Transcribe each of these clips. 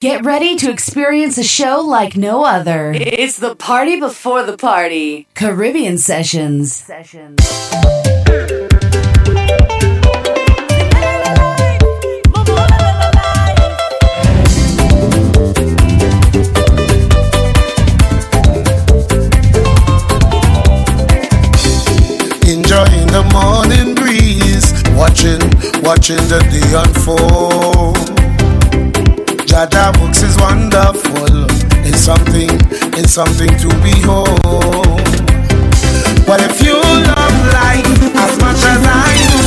Get ready to experience a show like no other. It's the party before the party. Caribbean Sessions. Sessions. Enjoying the morning breeze, watching, watching the day unfold. Jaja books is wonderful. It's something, it's something to behold. What if you love life as much as I do?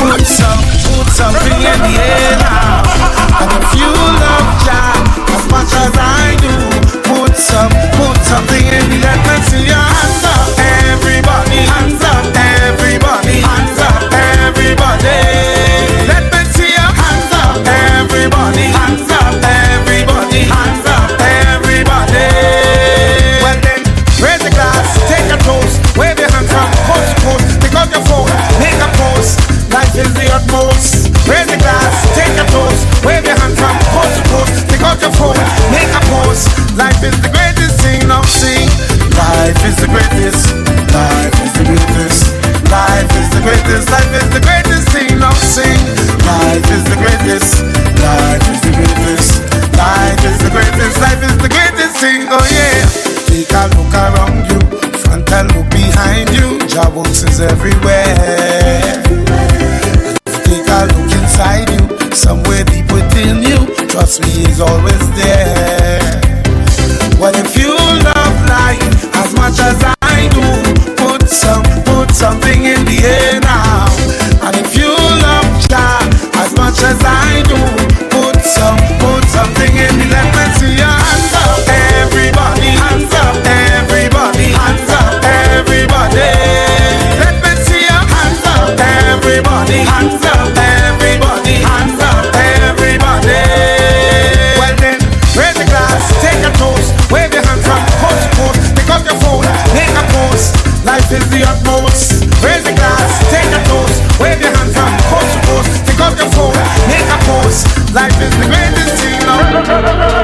Put some, put something in the air now. And if you love Jah as much as I do, put some, put something in the air. Let's see your hands up, everybody, hands up, Utmost. Raise the glass, take a toast. Wave your hand from coast to coast. Take out your phone, make a post. Life is the greatest thing, now sing. Life is the greatest. Life is the greatest. Life is the greatest. Life is the greatest thing, now sing. Life is the greatest. Life is the greatest. Life is the greatest. Life is the greatest thing, oh yeah. Take a look around you, front and look behind you. Job is everywhere look inside you, somewhere deep within you. Trust me, he's always there. What if you love life as much as I do? Put some, put something in the air now. And if you love Jah as much as I do, put some, put something in the let me see your hands up, everybody, hands up, everybody, hands up, everybody. Let me see your hands up, everybody, hands up. Life is the utmost. Raise the glass, take a toast. Wave your hand from coast to coast. Pick up your phone, make a post. Life is the greatest thing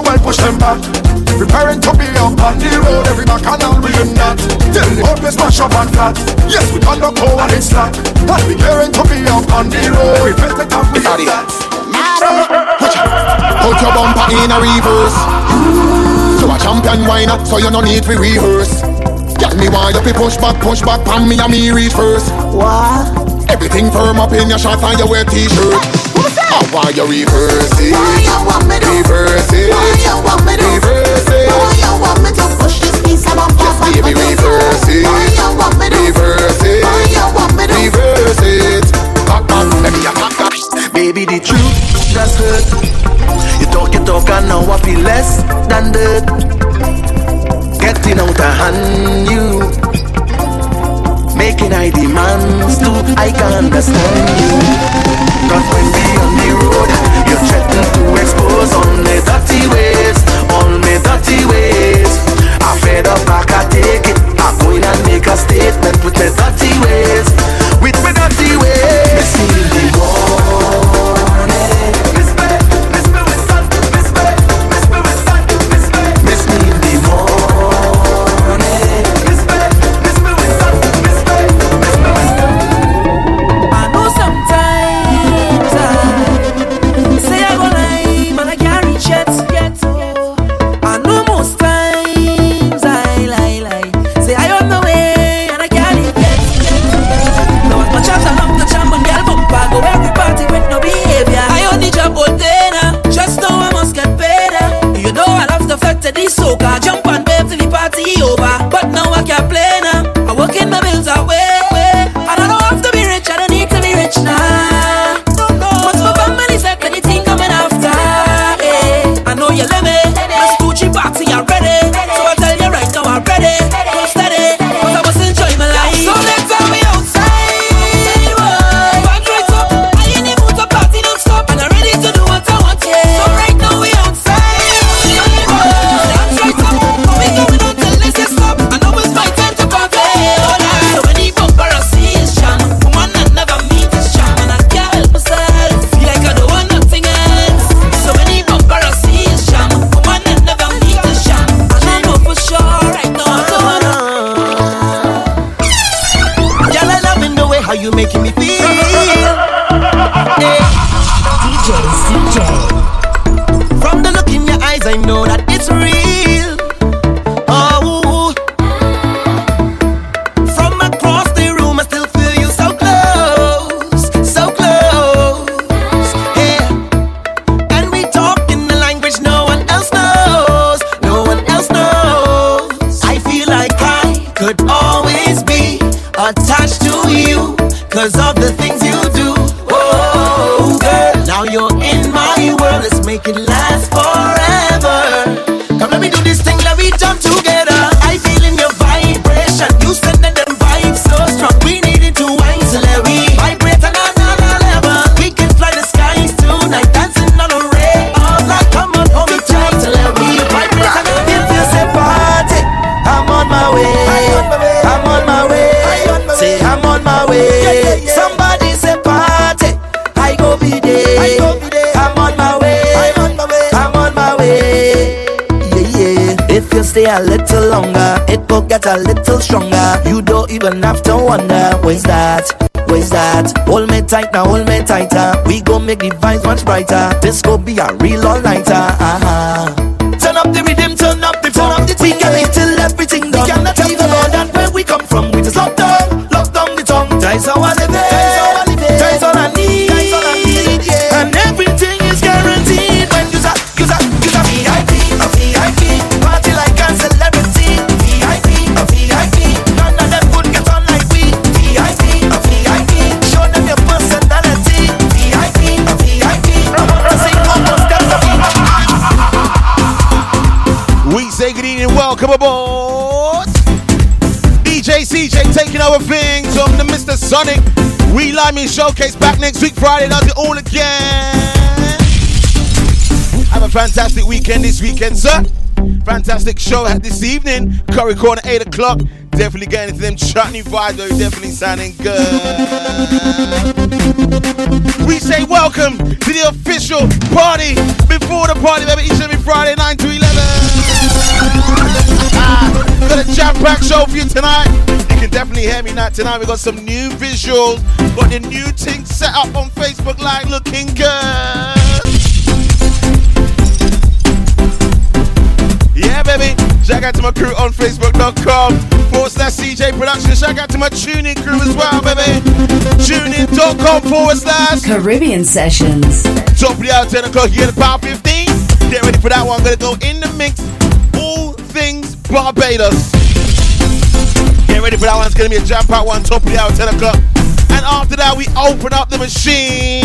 If they push you well, push them back. Preparing to be up on the road, every bacchanal we in that. Till the whole place smash up and flat. Yes, we turn up power and it's slack. And we caring to be up on the road. Every place that we in that. Put your bumper in a reverse. So a champion whiner, so you no need to rehearse. Tell me why you be push back, push back, pan me and me reach first. What? Everything firm up in your shorts and your wear t-shirt. I want you reverse it. Why you want me to reverse it? Why you want me to reverse it? Why you want me to push this piece of my pop Baby, reverse it. Why you want me to reverse it? Why you want me to reverse it? Back, back, let me back, back. Baby, the truth does hurt. You talk, you talk, and now I feel less than dirt. Getting out of hand, you making I demands too. I can understand you. Cause when we on the road You threaten to expose all my dirty ways All my dirty ways I fed up, I can take it I'm going and make a statement with my dirty ways With my dirty ways a little longer, it will get a little stronger. You don't even have to wonder, where's that? Where's that? Hold me tight now, hold me tighter. We gon' make the vibes much brighter. This go be a real all-nighter. Uh-huh. Turn up the rhythm, turn up the turn up the We can till everything done. Tell the Lord that where we come from, we just lock down, lock down the tongue. Ties our Sonic. We Live Me Showcase back next week, Friday, does it all again. Have a fantastic weekend this weekend, sir. Fantastic show this evening. Curry Corner, 8 o'clock. Definitely getting into them chutney vibes, though. Definitely sounding good. We say welcome to the official party before the party, baby. Each and every Friday, 9 to 11. Ah, got a jam packed show for you tonight. You can definitely hear me now tonight. We got some new visuals. Got the new thing set up on Facebook Live looking good. Yeah, baby. Shout out to my crew on Facebook.com forward slash CJ Production. Shout out to my TuneIn crew as well, baby. TuneIn.com forward slash Caribbean Sessions. Top of the hour, 10 o'clock, you get the power 15. Get ready for that one. I'm Gonna go in the mix. All things Barbados. Get ready for that one. It's gonna be a jam packed one. Top of the hour, 10 o'clock. And after that, we open up the machine.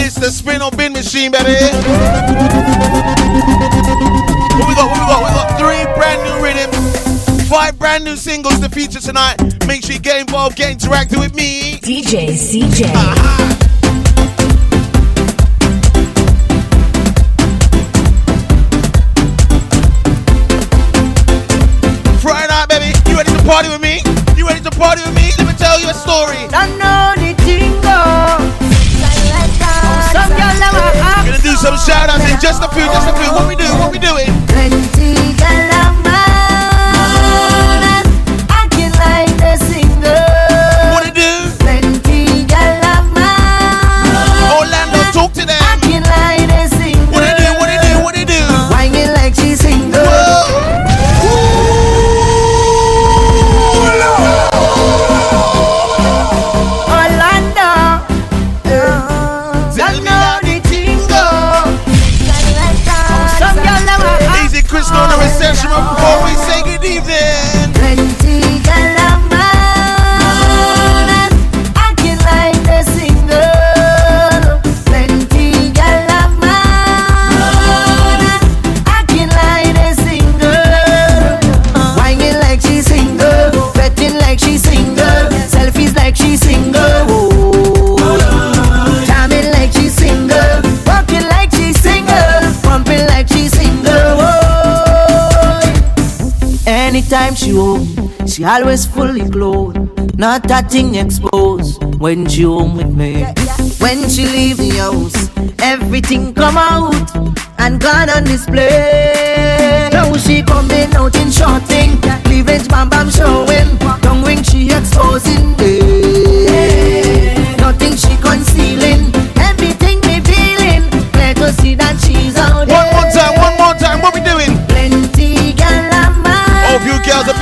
It's the spin or bin machine, baby. What we got? What we got? We got three brand new rhythms, five brand new singles to feature tonight. Make sure you get involved, get interactive with me. DJ CJ. Friday party with me? You ready to party with me? Let me tell you a story. Don't know the tingo. Some girl ask. Gonna do some shout outs in just a few, just a few. What we do? What we doing? She home, she always fully clothed, not that thing exposed. When she home with me, when she leave the house, everything come out and gone on display. Now she coming out in short thing, cleavage bam bam showing, tongue ring she exposing. eh. Nothing she concealing,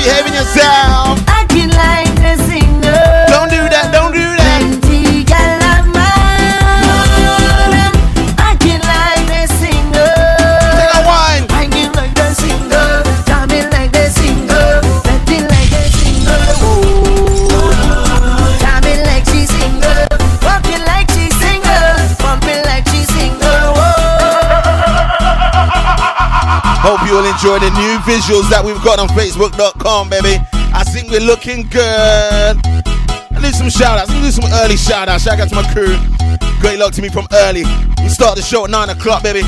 behaving yourself. Enjoying the new visuals that we've got on Facebook.com, baby. I think we're looking good. I need some shout outs. Me do some early shout outs. Shout out to my crew. Great luck to me from early. We start the show at 9 o'clock, baby.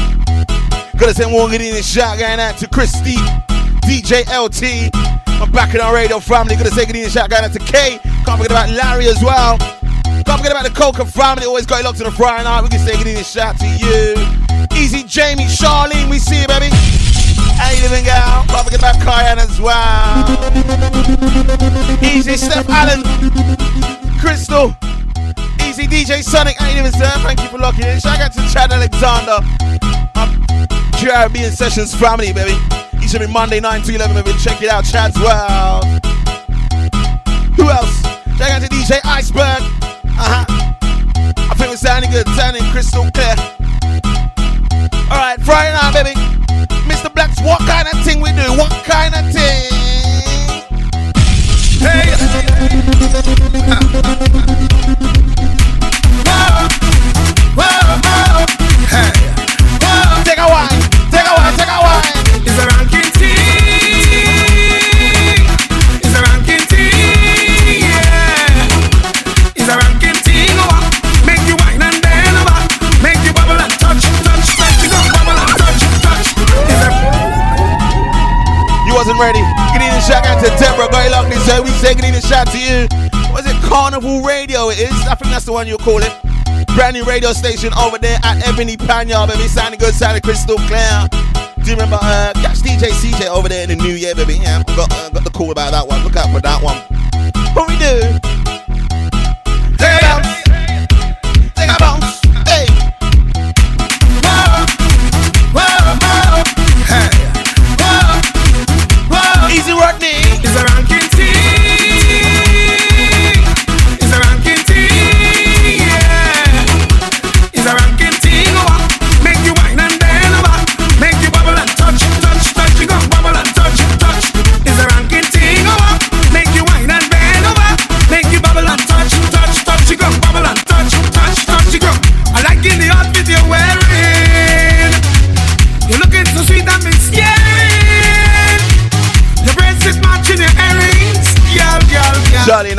Gotta send one good evening shout going out to Christy, DJ LT. I'm back in our radio family. Gotta say good evening shout going out to K. Can't forget about Larry as well. Can't forget about the Coca family. Always got luck to the Friday night. We can say good evening shout to you. Easy Jamie, Charlene, we see you, baby. How you doing, girl? Can't forget about Kyan as well. Easy Steph Allen, Crystal. Easy DJ Sonic, how you doing, sir? Thank you for locking in. Shout out to Chad Alexander. Um, Caribbean Sessions family, baby. Each every Monday, 9 to 11, baby. Check it out, Chad's World. Who else? Shout out to DJ Iceberg. Uh huh. I think we're sounding good, sounding crystal clear. Alright, Friday night, baby. Mr. Blacks, what kind of thing we do? What kind of thing? Hey! Uh. Uh. Way. We say in evening, shout to you. Was it Carnival Radio? It is. I think that's the one you'll call it. Brand new radio station over there at Ebony Panya, baby. Sounding good, sounding crystal clear. Do you remember? Uh, catch DJ CJ over there in the new year, baby. Yeah, got uh, got the call about that one. Look out for that one. What we do?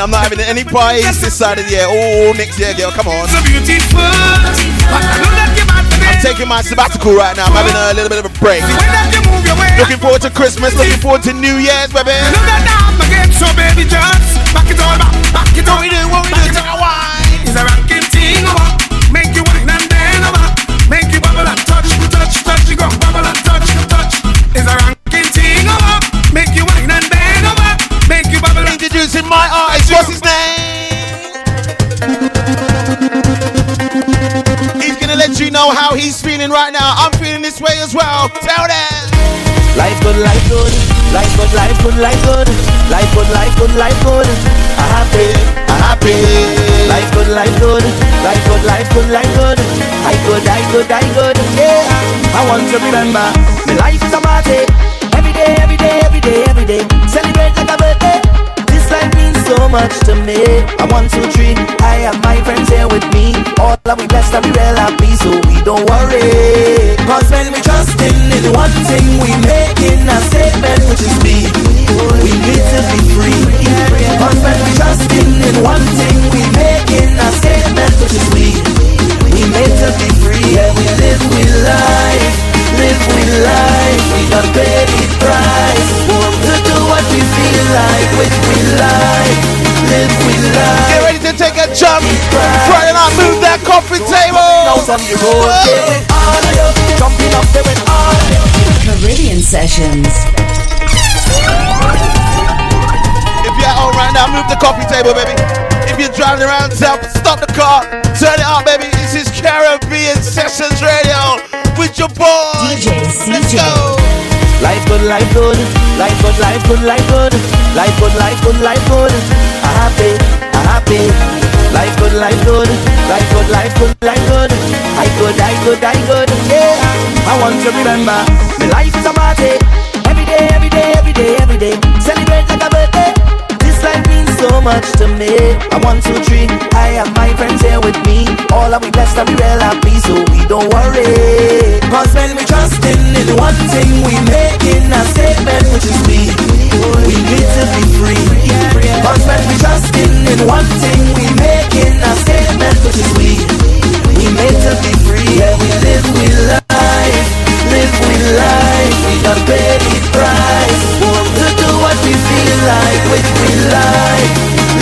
I'm not having any parties this side of the year. Oh, oh, next year, girl. Come on. So beautiful, but I know that you're bad for I'm taking my sabbatical right now. I'm having a little bit of a break. The way that you move your way, Looking forward to Christmas. Looking forward to New Year's, baby. Good, life good, happy, happy. Life good, life good, life good, life good, life good. I good, I good, I good. Yeah, I want to remember, my life is a party. Every day, every day, every day, every day. Celebrate like a birthday. So much to me. I one, two, three. I have my friends here with me. All of we blessed and we real happy, so we don't worry. Cause when we trust in in one thing, we making a statement, which is me. We need to be free. Cause when we trust in one thing, we making a statement, which is we. We made to be free, and we live with life. Live with life, we got pay we like, with we life. Live with life. Get ready to take a jump. Friday night, move that coffee table. Now from the road, they went all of you. Jumping up, went all. Caribbean Sessions. If you're at home right now, move the coffee table, baby. If you're driving around stop the car, turn it up, baby. This is Caribbean Sessions Radio with your boy. DJ Let's CJ. go. Life good, life good, life good, life good, life good, life good, life good, life good. I happy, I happy. Life good, life good, life good, life good, life good. I good, I good, I good. Yeah, I want to remember, my life is a party. Every day, every day, every day, every day. Celebrate like a birthday. So much to me. I want two, three. I have my friends here with me. All of we blessed and we real happy, so we don't worry. Cause when we trust in the one thing, we making a statement, which is we. We need to be free. Cause when we trusting in one thing, we making a statement, which is we. We made to be free, yeah, we live we life, live with life. We done pay the price like, with we life,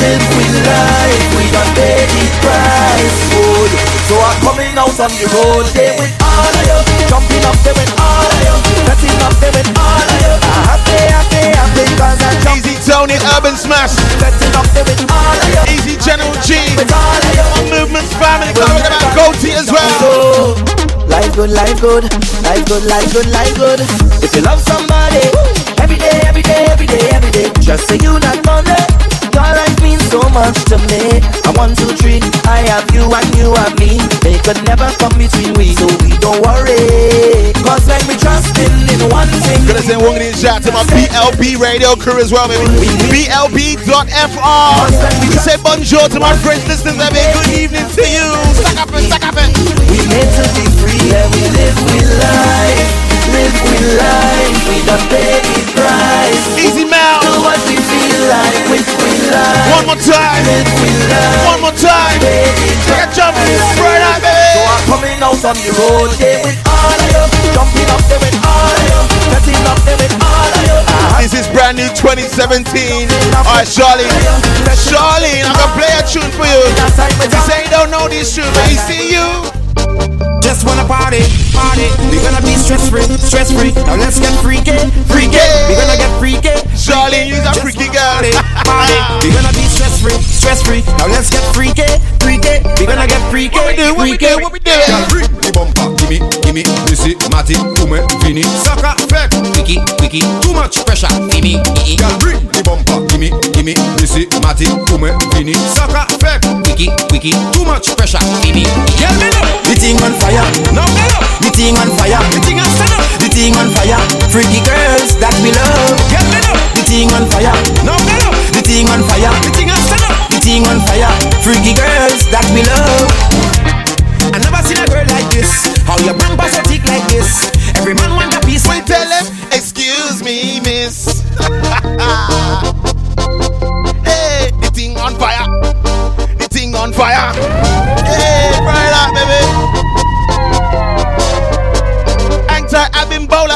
live with life. We done pay the price. Good. So I'm coming out on the road, they with all of you, jumping up there with all of you, setting up there with all of you. I'm happy, happy, happy, cause I jump. Easy Tony, Urban Smash. Setting up there with all of you, Easy General G. with all of you. Movements family. Coming about Goatee as well. Life good, life good, life good, life good, life good. If you love somebody, every day, every day, every day, every day, just say you not gonna. Your life means so much to me. I one, two, three. I have you and you have me. They could never come between we, so we don't worry. Cause when we trusting in one thing, Gonna send one shout to my BLB radio crew as well, baby. BLB.fr. We say bonjour to my friends listening, baby. Good evening to you. Stack up stack up it. we meant to be free. Yeah, we live with life, live with life. Done pay the price. Easy Mel. Do what we feel like, with we life. One more time. Live with life. One more time. Take a jump right out, So. I'm coming out on the road there with all of you, jumping up there with all of you, up there with all of you. This is brand new 2017. Alright, Charlie. Charlie, I'm gonna play a tune for you. with You say you don't know this tune, but he see you. Just wanna party, party. We gonna be stress free, stress free. Now let's get freaky, freaky. We gonna get freaky. Charlie, you's a freaky wanna girl. Party, party. We gonna be stress free, stress free. Now let's get freaky, freaky. We gonna get freaky, What we do, what we do, what we do? Girl, bring the bumper, gimme, gimme, missy, matty, ume, fini. Sucker, fake, wiki, wiki. Too much pressure, gimme, ee. Girl, bring the bumper, gimme, gimme, missy, matty, ume, fini. Sucker, fake, wiki, wiki. Too much pressure, gimme. Get me up, The thing on fire, get up. the thing on fire, The thing stand up. the thing on fire. Freaky girls that we love. Get me up, The thing on fire, up. the thing on fire, The thing stand up. the thing on fire. Freaky girls that we love. I never seen a girl like this. How your bumper so thick like this? Every man want a piece. We tell him, excuse me, miss. hey, the thing on fire. The thing on fire. Hey, right up, baby.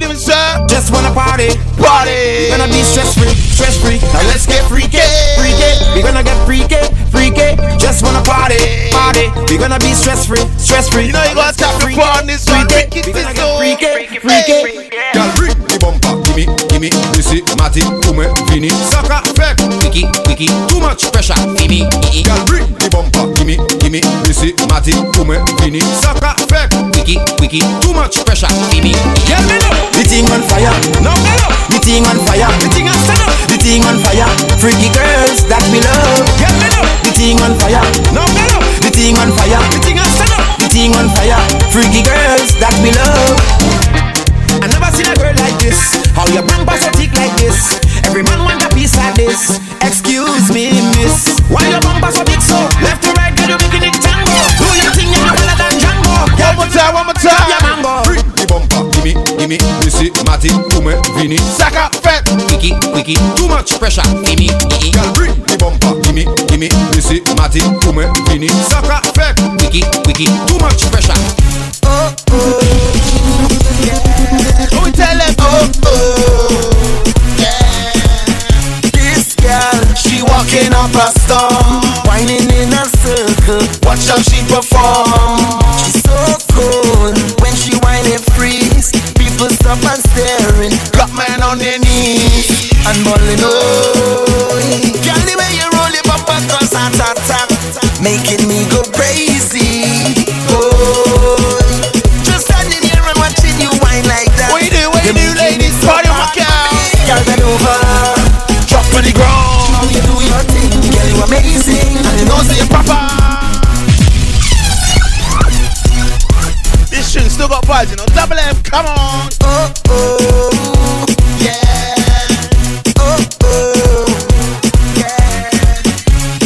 How sir? Just wanna party. Party. We gonna be stress free, stress free. Now let's get freaky, freaky. We gonna get freaky, freaky. Just wanna party, party. We gonna be stress free, stress free. You know you gotta tap the on this one. Freaky, Freaky we gonna get freaky, freaky. Girl, bring the bumper, gimme, gimme, missy, matty, ume, fini. Sucker, fake, wiki, wiki. Too much pressure, ee. Girl, bring the bumper, gimme, gimme, missy, matty, ume, fini. Sucker, fake, wiki, wiki. Too much pressure, Mimi. Get me up, The thing on fire, up. the thing on fire, The thing I stand up. the thing on fire. Freaky girls that we love. Get me up, The thing on fire, up. the thing on fire, The thing I stand up. the thing on fire. Freaky girls that we love. I never seen a girl like this. How your bumper so thick like this? Every man want a piece like this. Excuse me, miss. Why your bumper so big so? Left to right, girl, you making it tango. Do your thing, you're better than Django. One more time, one more time. Gimme, gimme, missy, matty, ume, fini. Saka, fat. Wiki, wiki. Too much pressure, Mimi. ee. Girl, bring the bumper, gimme, gimme, missy, matty, ume, fini. Sucker, fake. Wiki, wiki. Too much pressure. Oh oh, we tell him, oh, oh. Yeah This girl, she walking up a storm, whining in a circle. Watch how she perform. She's so cool People stop and staring. Got man on their knees and bawling. Oh, girl, the way you roll your bumper cause attack, making me go crazy. still got vibes, you know. Double M, come on. Oh, oh, yeah. Oh, oh, yeah.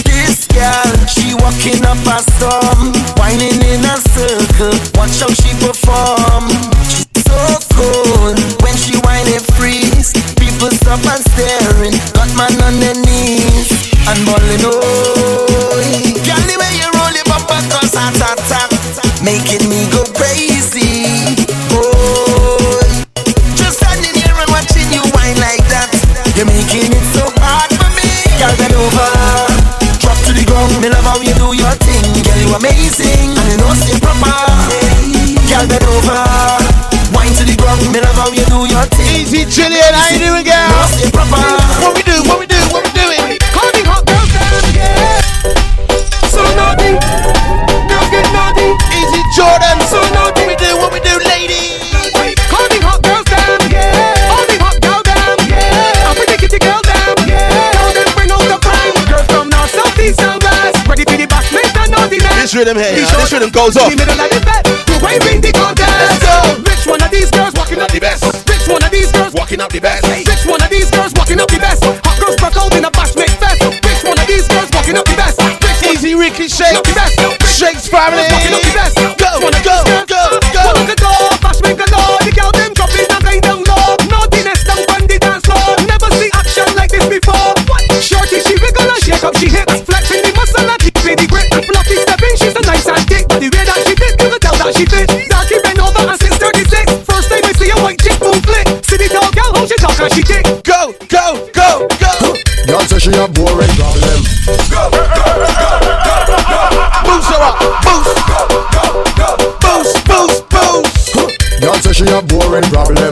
This girl, she walking up a storm, whining in a circle. Watch how she perform. She's so cold when she whine it freeze. People stop and staring, got man on their knees and balling. Oh, girl, the way you roll your bumper, cause hot, hot, hot, making me go crazy. shouldn't goes up. she a boring problem.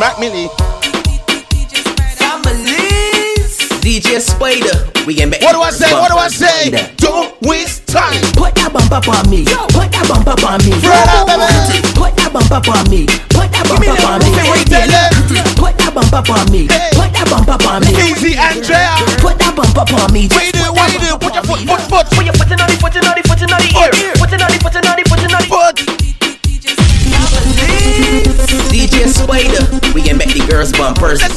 Black Millie. DJ Spider, we can make What do I say? What do I say? Don't waste time. Put that bump up on me. Put that bump up on me. Up, baby. Put that bump up on me. Put that bump up on me. Put that bump up on me. Put that bump up on me. Easy Andrea. Put that bump up on me. one person.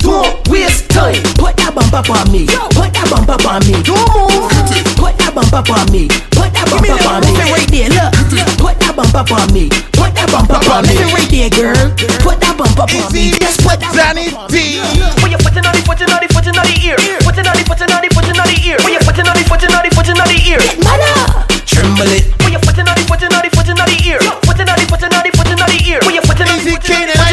Don't waste time. Put that bump up on me. Put that bump up on me. Don't move. Put that bump up on me. Put that bump up on me. Right there, look. Put that bump up on me. Put that bump up on me. Right there, girl. Put that bump up on me. Just put that bump up on me. When you're putting on the, putting on the, putting on the ear. Putting on the, in on the, putting on the ear. Put your foot in on the, putting on the, in on the ear. Mother. Tremble it. Put your foot in on the, putting on the, in on the ear. Putting on the, in on the, putting on the ear. Put your foot in on the, putting on the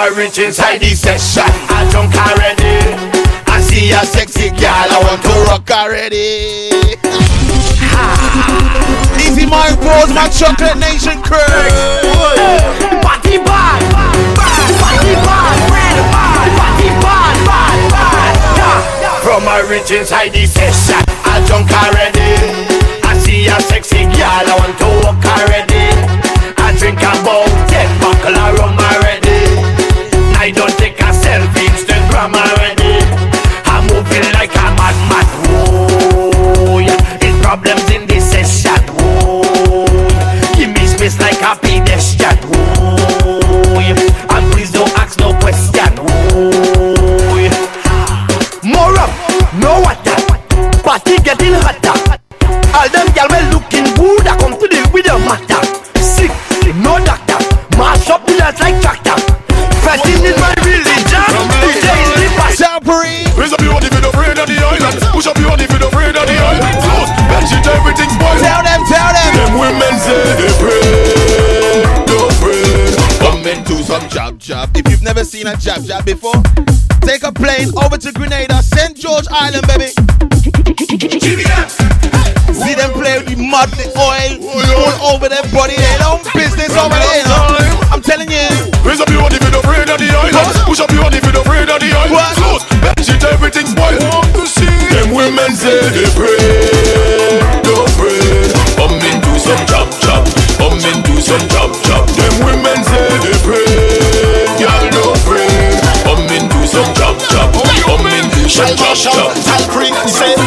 my wrench inside the session. I drunk already. I see a sexy girl, I want to rock already. Easy my balls, my chocolate nation crew. Party bad, party bad, party bad, bad, bad. From my rich inside the session, I drunk already. I see a sexy girl, I want seen a jab jab before. Take a plane over to Grenada, St. George Island, baby. nation. Time free, say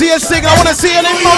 see. I want to see you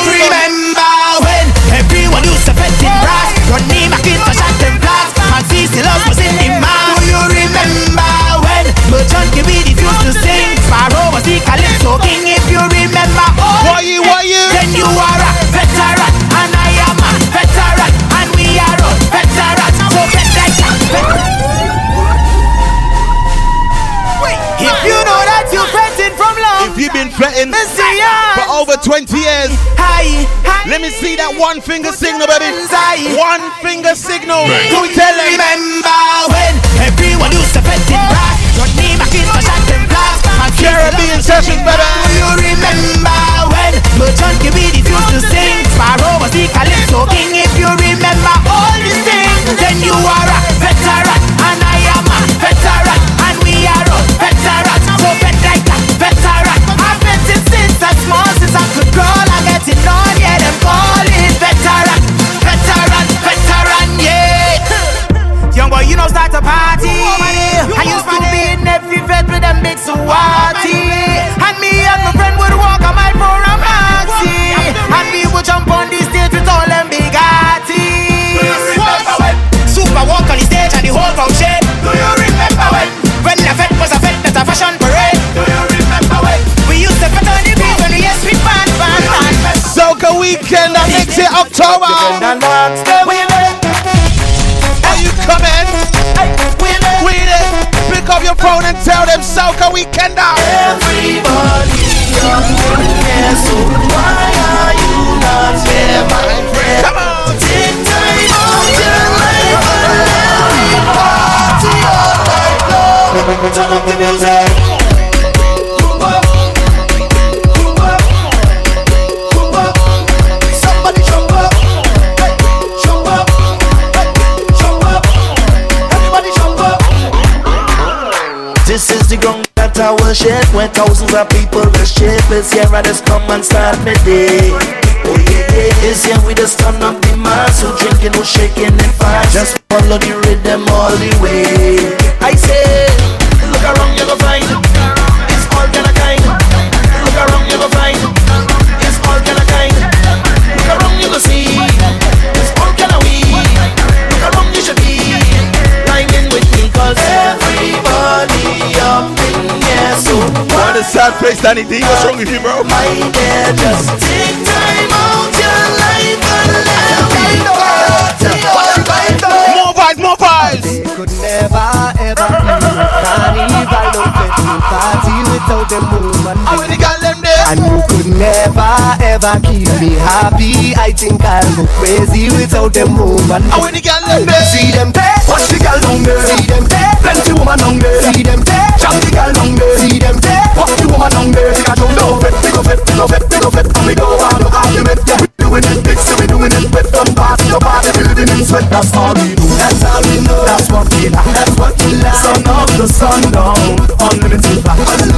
that one finger signal, baby. Inside. One finger signal. Do Do tell them. remember when everyone used to fret in back? Run me back in to shot them flags. And Caribbean session, baby. Do you remember when Merchant give me the fuse to sing? Sparrow was the Calypso King. If you with them. And me and my friend would walk a mile for a maxi. And we would jump on the stage with all them big artists. Super walk on the stage and the whole crowd shake. Do you remember when? When the vet was a vet, that's a fashion parade. Do you remember when? We used to put on the beat when we yes we band, band, band. Soca weekend that makes it October. Up your phone and tell them Soca weekend out. Everybody here, so why are you not here, my friend? Come on. Take time out your life and let me party all night long. Turn up the music. The ground that I worship Where thousands of people worship It's here I just come and start my day. Oh yeah, yeah. It's here we just turn up the mass. Who drinking, who shaking and fast Just follow the rhythm all the way. I say Look around a sad place, Danny D. What's wrong with you, bro? my dear just take time out your life and let More vibes, more vibes. They could never ever carnival no festival party without them woman. How many got them there? Never ever keep me happy. I think I'll go crazy without them woman. How many got them there? See them there, watch the girl down there. See them there, plenty woman down there. See them there, jam the girl down there. See them there, watch the woman down there. See a jump down, fit, pick up it, pick up it, pick up it, and we don't want no argument. Yeah, we doing it big, so we doing it with them party, the party building in sweat. That's all we do. That's all we know. That's what we like. That's what we like. Sun up the sun down, unlimited vibe,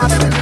part. From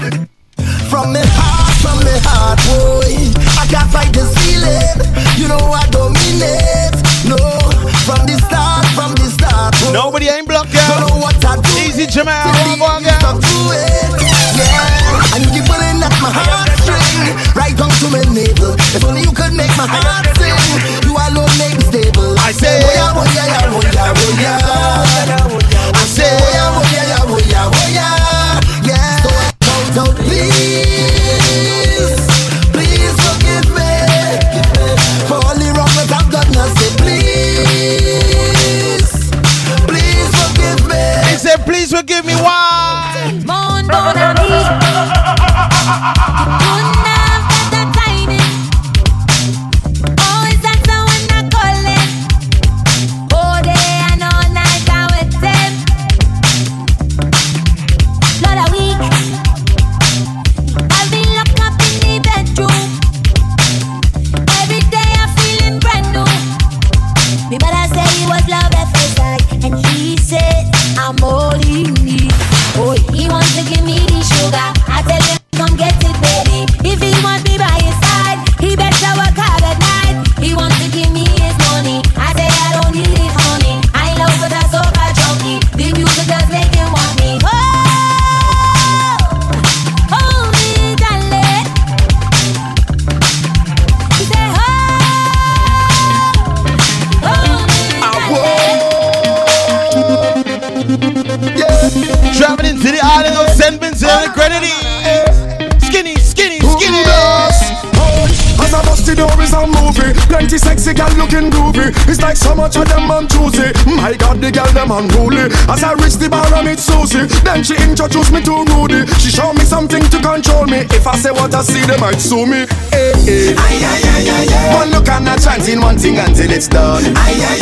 What I see, they might sue me. Hey, hey. Aye, aye, aye, aye, aye. One look and not chanting one thing until it's done. Aye, aye,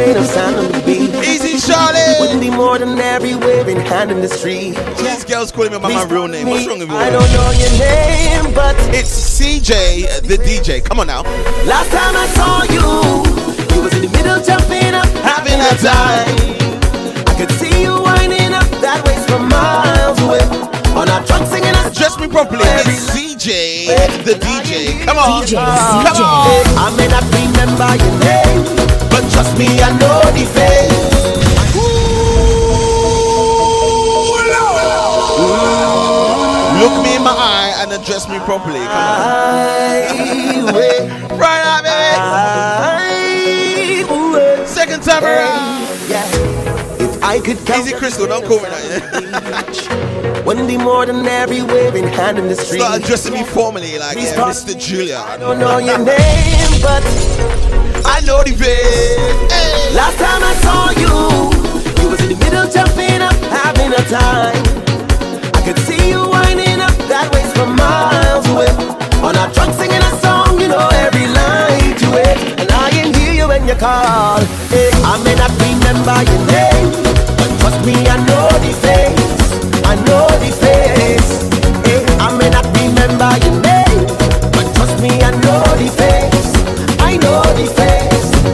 count every grain of sand on the beach, Easy, Charlie. wouldn't be more than every waving hand in the street. These girls calling me by my real name. What's wrong with me? I don't know your name, but it's CJ, uh, the DJ. Come on now. Last time I saw you, you was in the middle jumping up, having a time. I could see you winding up that way from miles away. On our trunk singing a Dress me properly. It's CJ, the DJ. Come on. DJ, Come CJ. on. I may not remember your name, trust me, I know the face. Look me in my eye and address me properly. Come on. Right now, baby. Second time around. Yeah. If I could count Easy Crystal, don't call me that. Wouldn't be more than every waving hand in the street. Start addressing me formally like yeah, uh, Mr. Julia. I don't know your name, but I know the face. Last time I saw you, you was in the middle jumping up, having a time. I could see you winding up that waist from miles away. On our trunk singing a song, you know every line to it. And I can hear you when you call. Hey, I may not remember your name, but trust me, I know the face. I know the face. I may not remember your name, but trust me, I know the face. I know the face.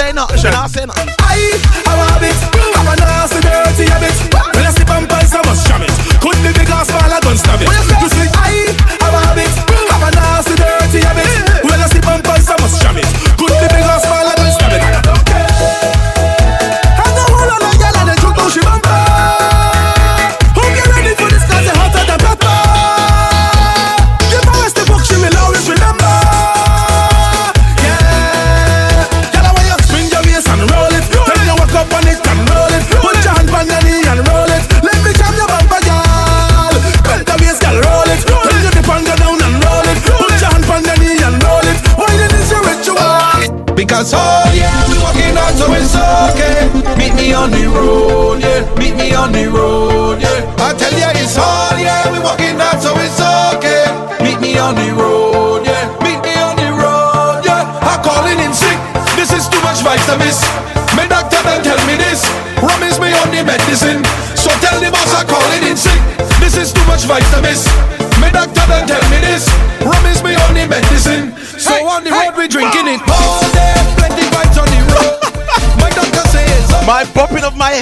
Say nothing. Me not say nothing.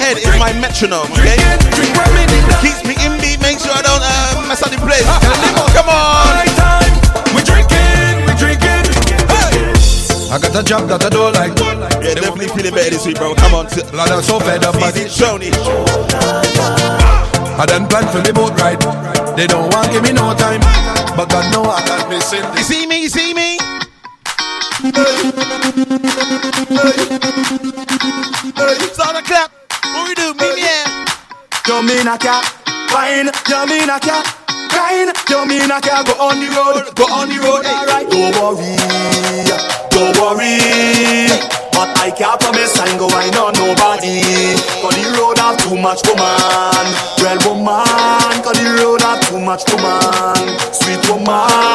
Head is my metronome, okay? Keeps me in beat, make sure I don't uh, mess up the place. Come on! We drinking, we drinking. I got a job that I don't like. Yeah, definitely feeling better this week, bro. Come on. T- Lord, I'm so fed up. Easy, Shoni. I done planned for the boat ride. They don't want give me no time. But God know I can't miss it. You see me? You see me? Start the clap. You mean I can't wine? You mean I can't grind? You mean I can't go on the road? Go on the road, eh. alright. Don't worry, don't worry. But I can't promise I ain't go wine on nobody. Cause the road have too much woman. Well, woman, cause the road have too much woman. Sweet woman.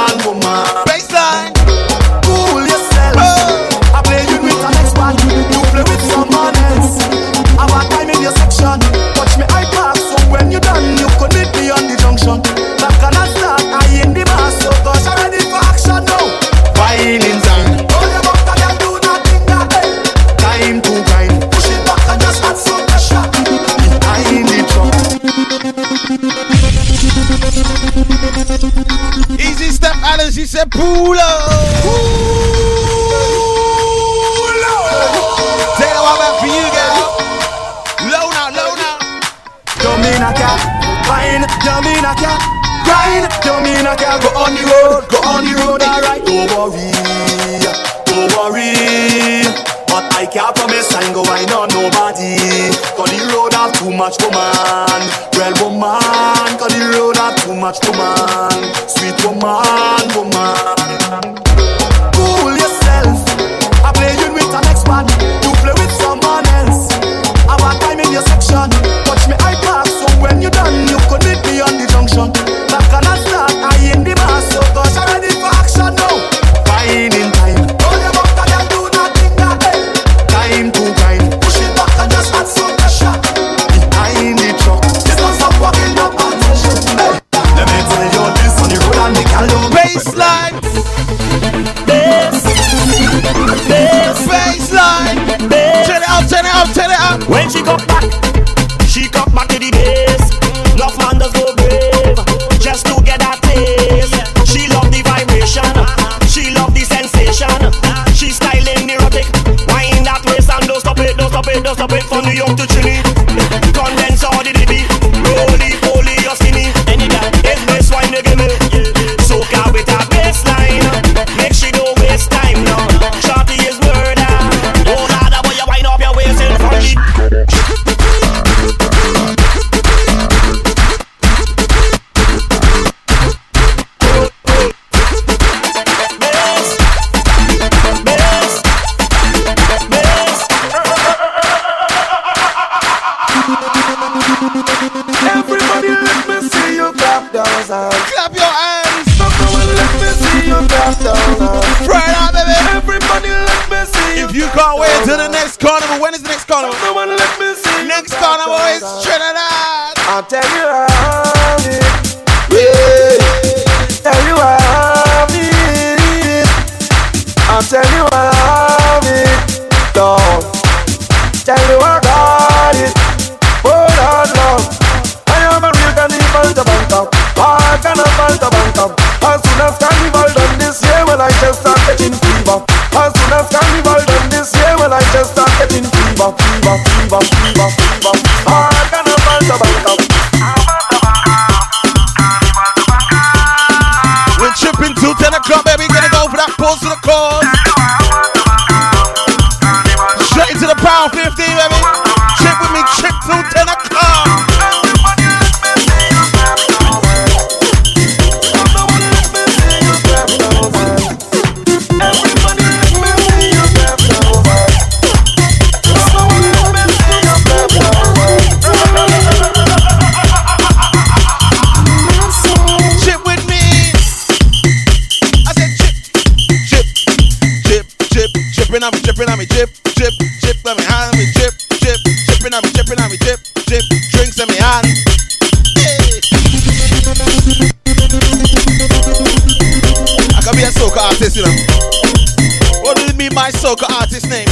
哭了。I'm tripping, I'm drip, drip, drip, let me high, let me drip, drip, tripping. I'm tripping, I'm drip, drip, drinks, let me high. I can be a soca artist, you know. What do you mean by soca artist name?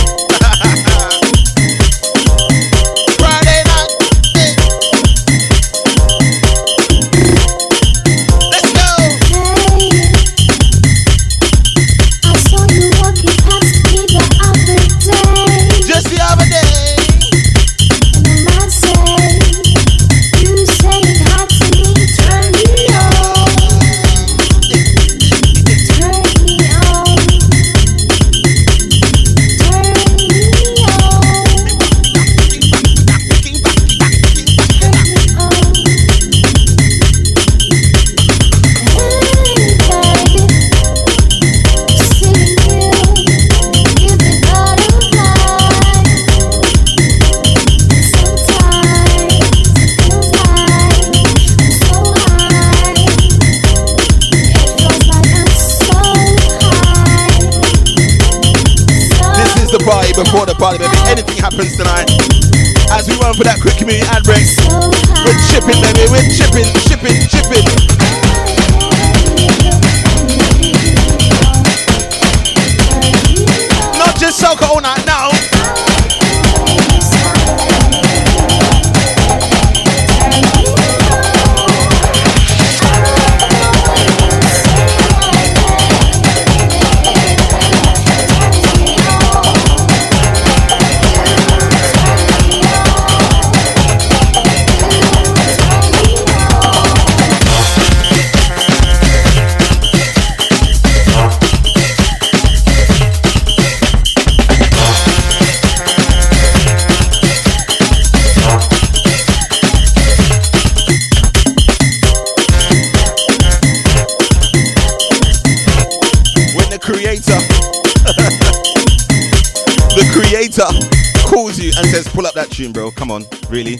Peter calls you and says, pull up that tune, bro. Come on, really?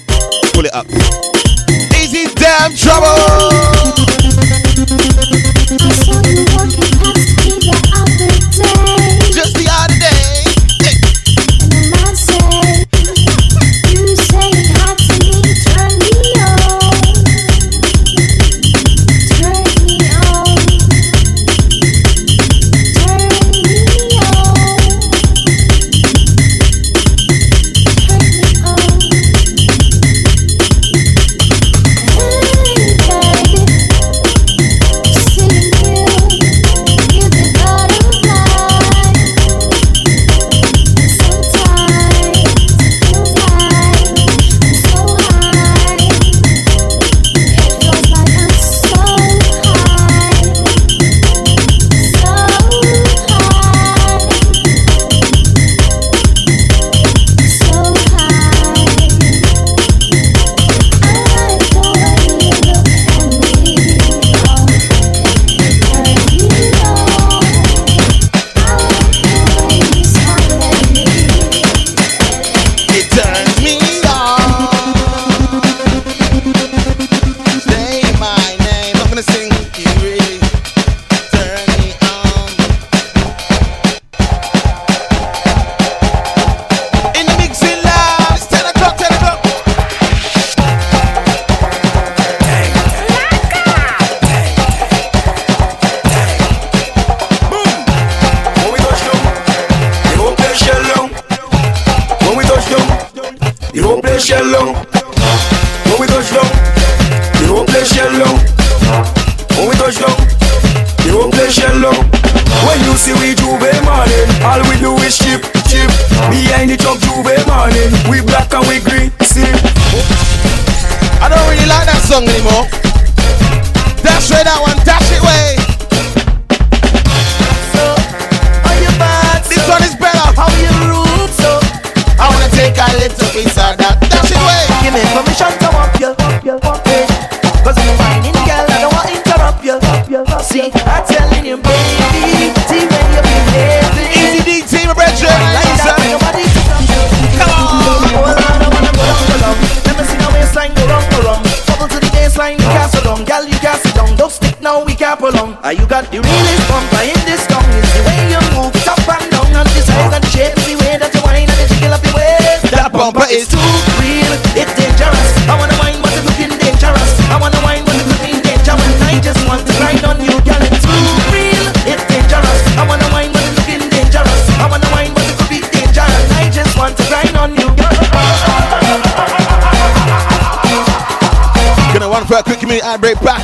Pull it up. Easy damn trouble!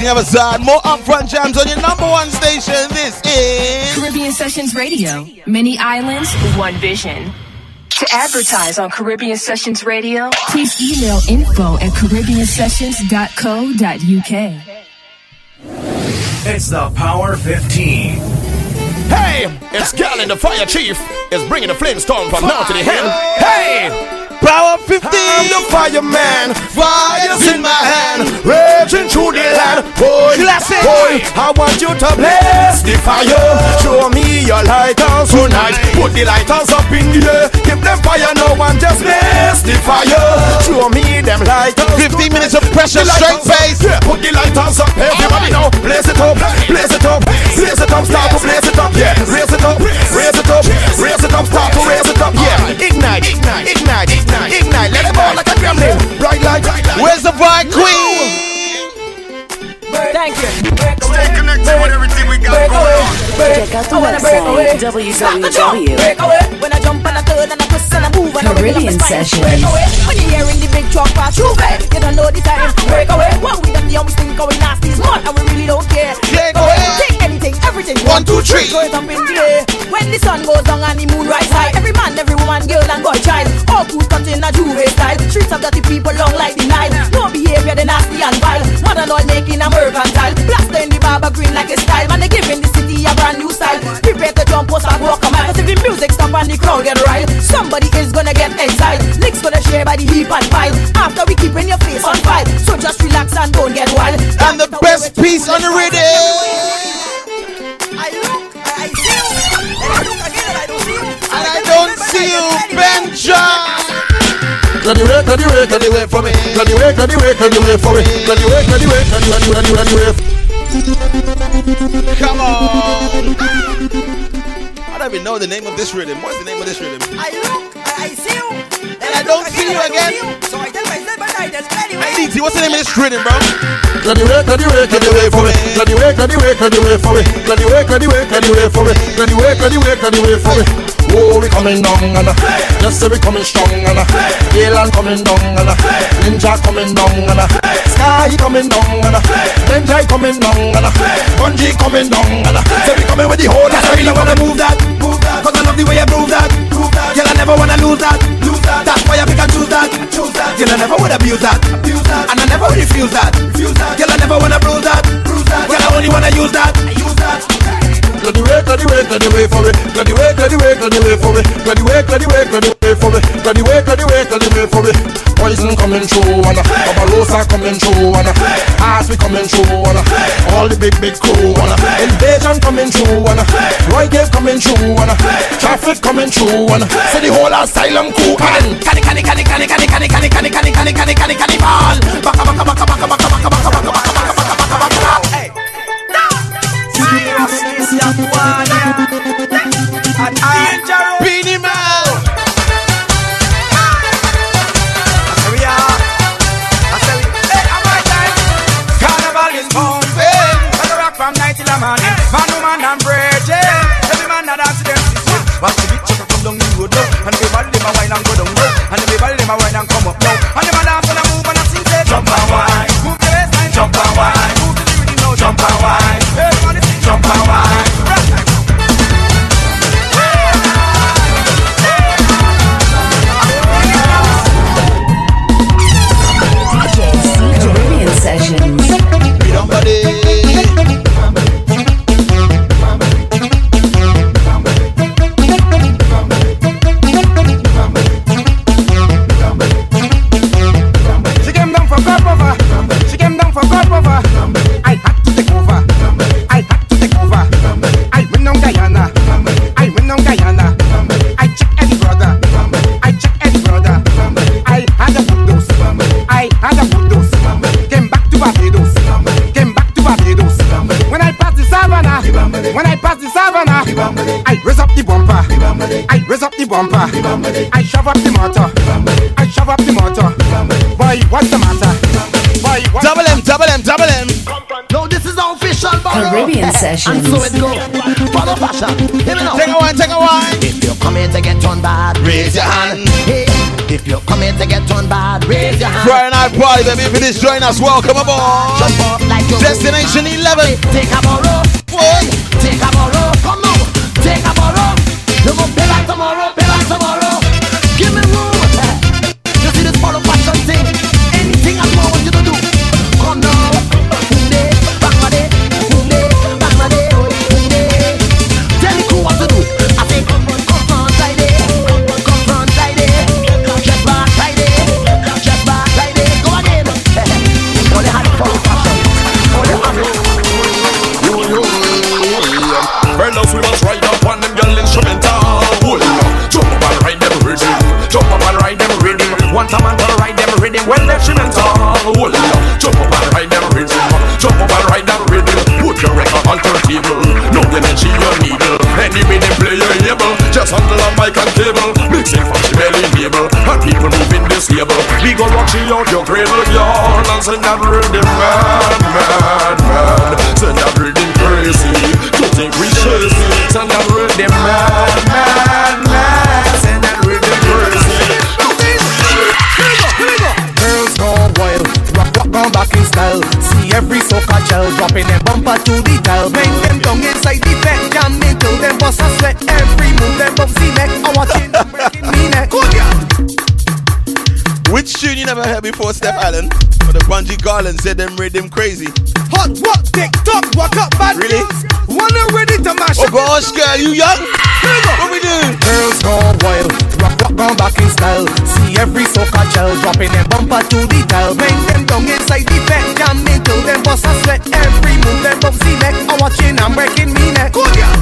The other side. More upfront jams on your number one station. This is Caribbean Sessions Radio. Many islands, one vision. To advertise on Caribbean Sessions Radio, please email info at caribbeansessions.co.uk. It's the Power 15. Hey, it's Gal and the Fire Chief is bringing the Flintstone from now to the end. Hey! Power 15! I'm the fireman, fire's in my hand, raging through the land. Boy, Classic. boy, I want you to bless the fire. Show me your lighters tonight. Put the lighters up in the air. Give them fire now and just bless the fire. Show me them lighters. 15 minutes of pressure, straight face. Yeah, put the lighters up. Everybody now, blaze it up, blaze it up, blaze it up, start to blaze it up. Yeah, raise it up, raise it up, raise it up, start to raise it up. Yeah, ignite, ignite, ignite, ignite, ignite. Let it burn like a gremlin. Bright light. Where's the bride queen? Thank you. Stay connected with everything we got going on. Check out the website www. Break away when I jump and I turn and I twist and I move and I wiggle up Caribbean my spine. Sessions. Break away when you hearing the big truck pass through. babe. You don't know the time. Break away. What we done the only thing going nasty is mud and we really don't care. Break away. Take anything, everything. One, two, three. Throw it up in the air. When the sun goes down and the moon rise high, every boy, child, all who's cut in a J'ouvert style. Streets of dirty people long like the Nile. No behavior, they nasty and vile. Modern all making a mercantile. Plaster in the barber green like a style. Man, they giving the city a brand new style. Prepare to jump, post and walk a mile. Cause if the music stop and the crowd get riled, somebody is gonna get exiled. Licks gonna share by the heap and pile. After we keeping your face on file. So just relax and don't get wild. And the best piece on the rhythm. You, Benjai. Clear the way, clear the way, clear the way for me. Clear the way, clear the way, clear the way for me. Clear the way, clear the way, clear the way, clear the way, clear the way. Come on. I don't even know the name of this rhythm. What's the name of this rhythm? I look, I see you, and I don't see you again. So I tell myself, but I just anyway. Hey, DT, what's the name of this rhythm, bro? Clear the way, clear the way, clear the way for me. Clear the way, clear the way, clear the way for me. Clear the way, clear the way, clear the way for me. Clear the way, clear the way, clear the way for me. Oh, we coming down and uh, just say we coming strong and uh, Galen coming down and uh, Ninja coming down and Sky coming down and Benjai coming down and Bunji coming down and say we coming with the whole. That's why you wanna move that, move that. Cause I love the way you move that, move that. Girl, I never wanna lose that, lose that. That's why I pick and choose that, choose that. Girl, I never would abuse that, abuse that. And I never refuse that, refuse that. Girl, I never wanna bruise that, bruise that. Girl, I only wanna use that, use that. Clear the way, clear the way, clear the way for me. For me. For me. Me. Poison coming through and Barbarossa coming through and Ass we coming through and all the big big crew and Invasion coming through and Roy Gave coming through and Traffic coming through and say the whole asylum crew and Canny, canny, canny, canny, canny, canny, canny, canny, canny, canny, canny, canny, canny, ball. Baka, baka, baka, baka, baka, baka, baka, baka, baka, baka, baka, baka, buena I raise up the bumper. I shove up the motor. I shove up the motor. Boy, what's the matter? Boy, what's Double M, double M, double M. No, this is official borrow. Caribbean Sessions. And so it go. Follow fashion. Hear me now. Take a one, take a one. If you come here to get turned bad, raise your hand. Hey, if you come here to get turned bad, raise your hand. Friday night party, baby. If you just join us, welcome aboard. Jump up like you Destination 11. Take a borrow. Hey, take a borrow. Come now. Take a borrow. We go rock she out your cradle, y'all. And send that rhythm, man, man, man. Send that rhythm crazy. Don't think we chasing. Send that rhythm, Bunji Garlin said them rhythm crazy. Hot what? Tick tock, walk up bad Really? Wanna ready to mash Oh gosh, girl, you young? What we do? Girls gone wild, rock rock gone back in style. See every soca gel dropping their bumper to the dial. Bang them down inside the bed, jam till them bust a sweat. Every move them bump the neck. I'm watching I'm breaking me neck. Good yeah.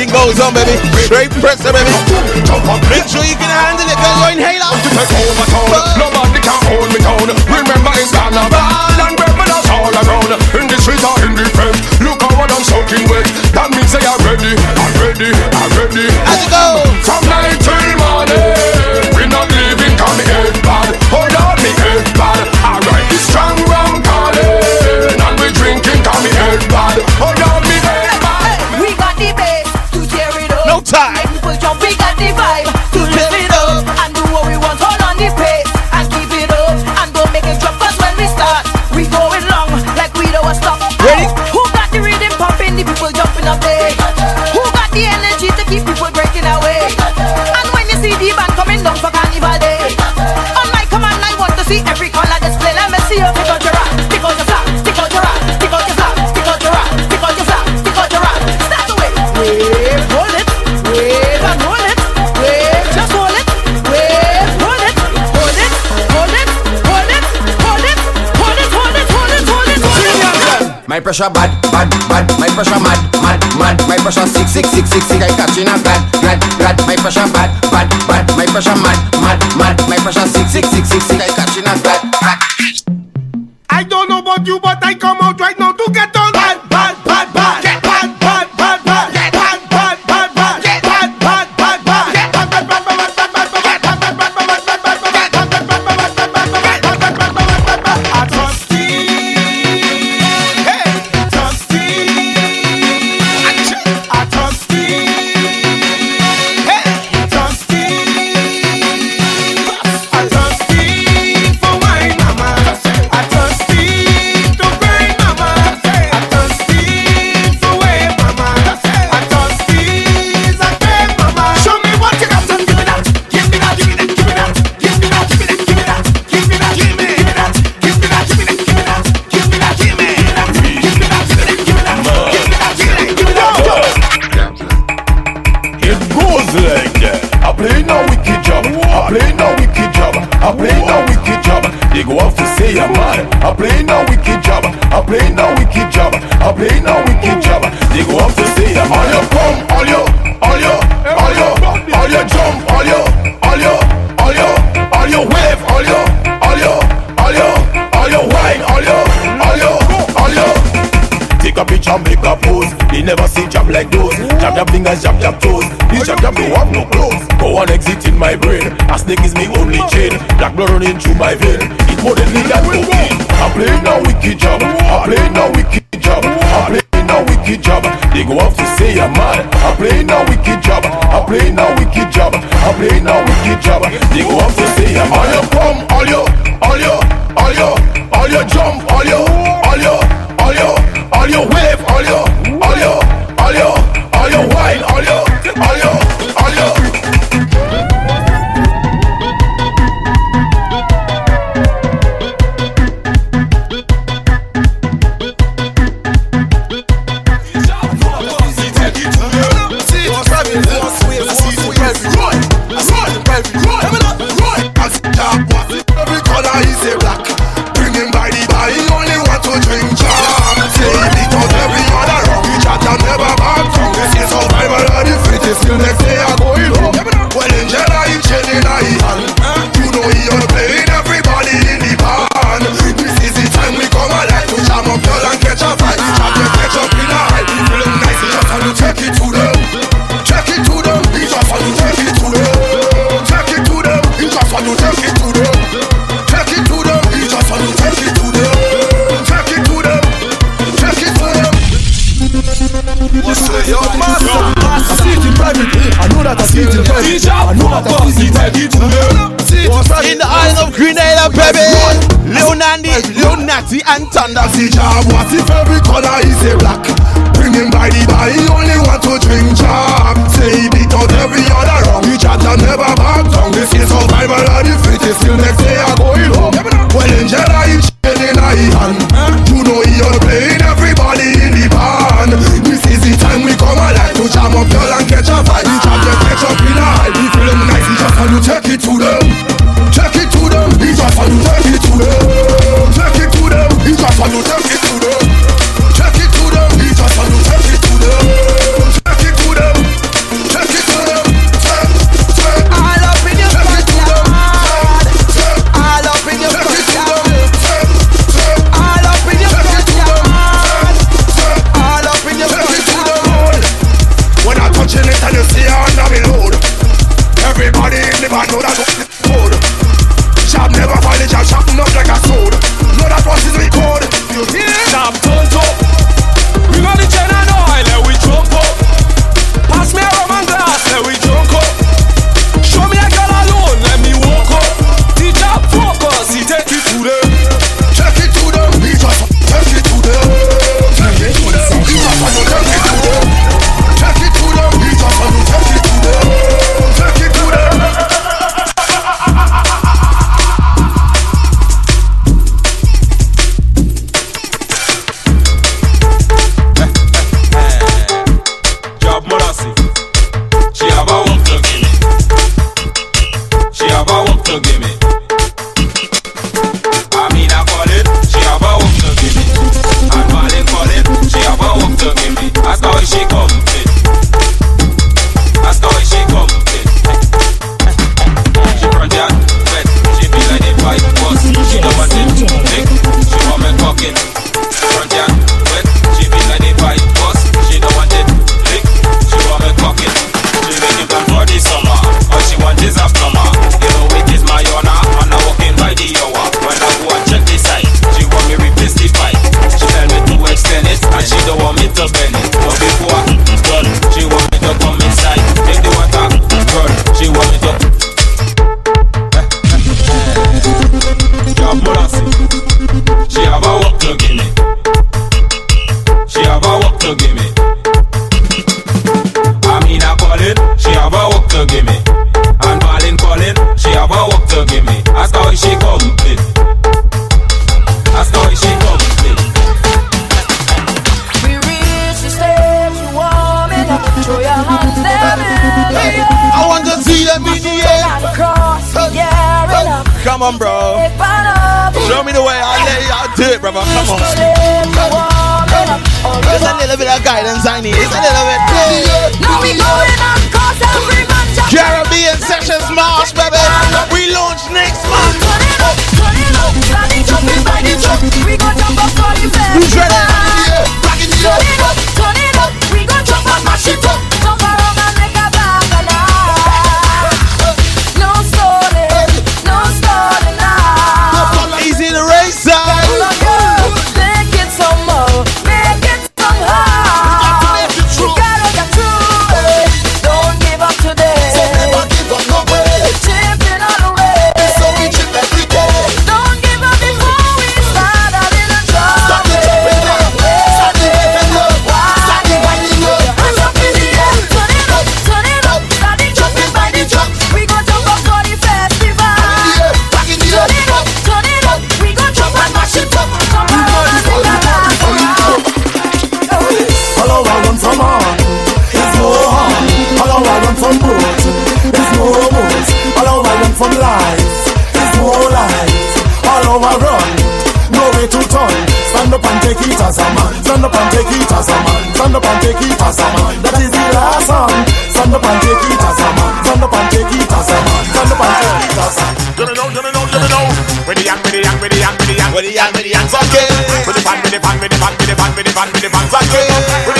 everything goes on, baby. Straight pressure, baby. Make sure you can handle it, girl. You're inhaler. Take over town. Nobody can hold me down. Remember it's carnival and rebels all around. In the streets or in the front. Look how I'm soaking wet. That means they are ready. I'm ready. I'm ready. Let's go. Come night pressure bad, bad, bad. My pressure mad, mad, mad. My pressure sick, sick, sick, sick, sick. I catching a bad, bad, bad. My pressure bad, bad, bad. My pressure mad, mad, mad. My pressure sick, sick, sick, sick, sick. I catching a bad, bad. I don't know about you, but I come out right now. way to turn. Stand up and take it as a man. Stand up and take it as a man. Stand up and take it as a man. That is the last song. Stand up and take it as a man. Stand up and take it as a man. Stand up and take it as a man. Give me now, give me now, give me now. With the hand, with the hand, with the hand, with the hand, with the hand, with the hand, with the hand, with the hand, with the hand, with the hand, with the hand, with the hand, with the hand, with the hand, with the hand, with the hand,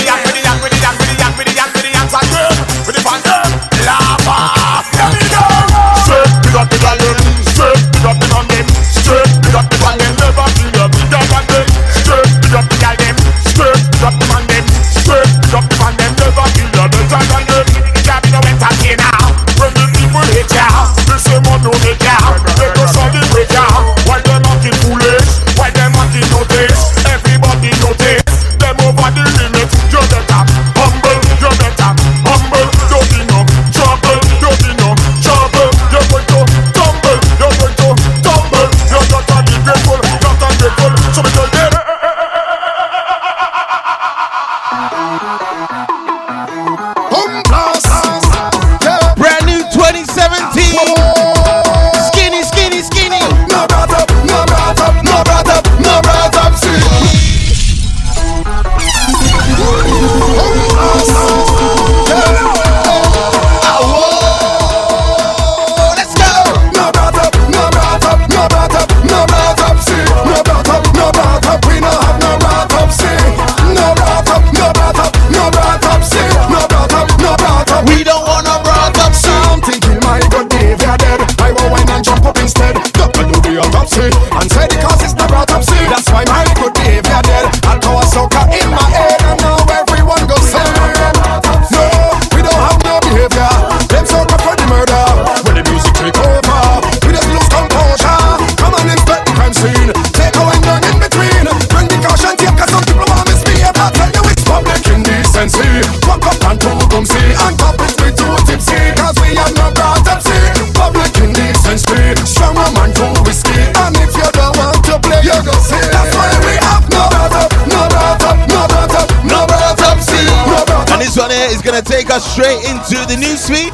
us straight into the news feed.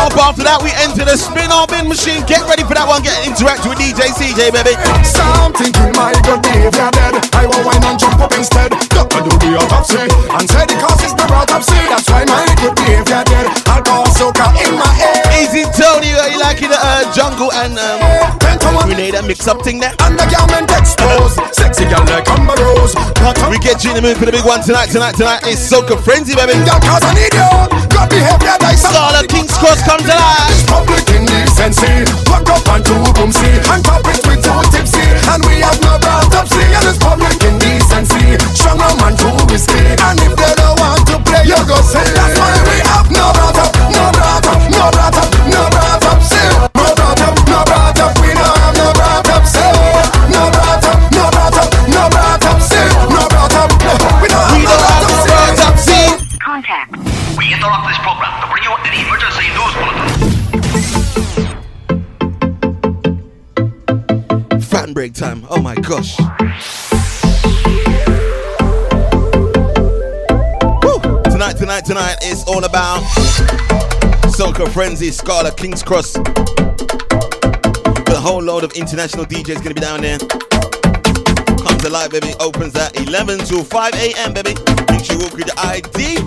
Up after that, we enter the spin-off bin machine. Get ready for that one. Get interact with DJ CJ, baby. Something in my good behavior dead. I will wine and jump up instead. Doctor do the autopsy and say the cause is the autopsy. That's why my good behavior dead. Alcohol soca in my head. Easy Tony, are you liking the uh, jungle and um, grenade and mix up thing there? Undergarment exposed energy in the mood for the big one tonight, tonight, tonight. It's Soca Frenzy, baby. Girl, cause I need you. God behavior saw the King's Cross come to life. It's public in decency. Fuck up and two boomsy. And top it with two tipsy. And we have no autopsy. And it's public in decency. Strong man, too risky. And if they don't want to play, you go say all about Soca Frenzy, Scala, King's Cross. With a whole load of international DJs gonna be down there. Comes alive, baby. Opens at 11 to 5 a.m., baby. Make sure you walk with your ID.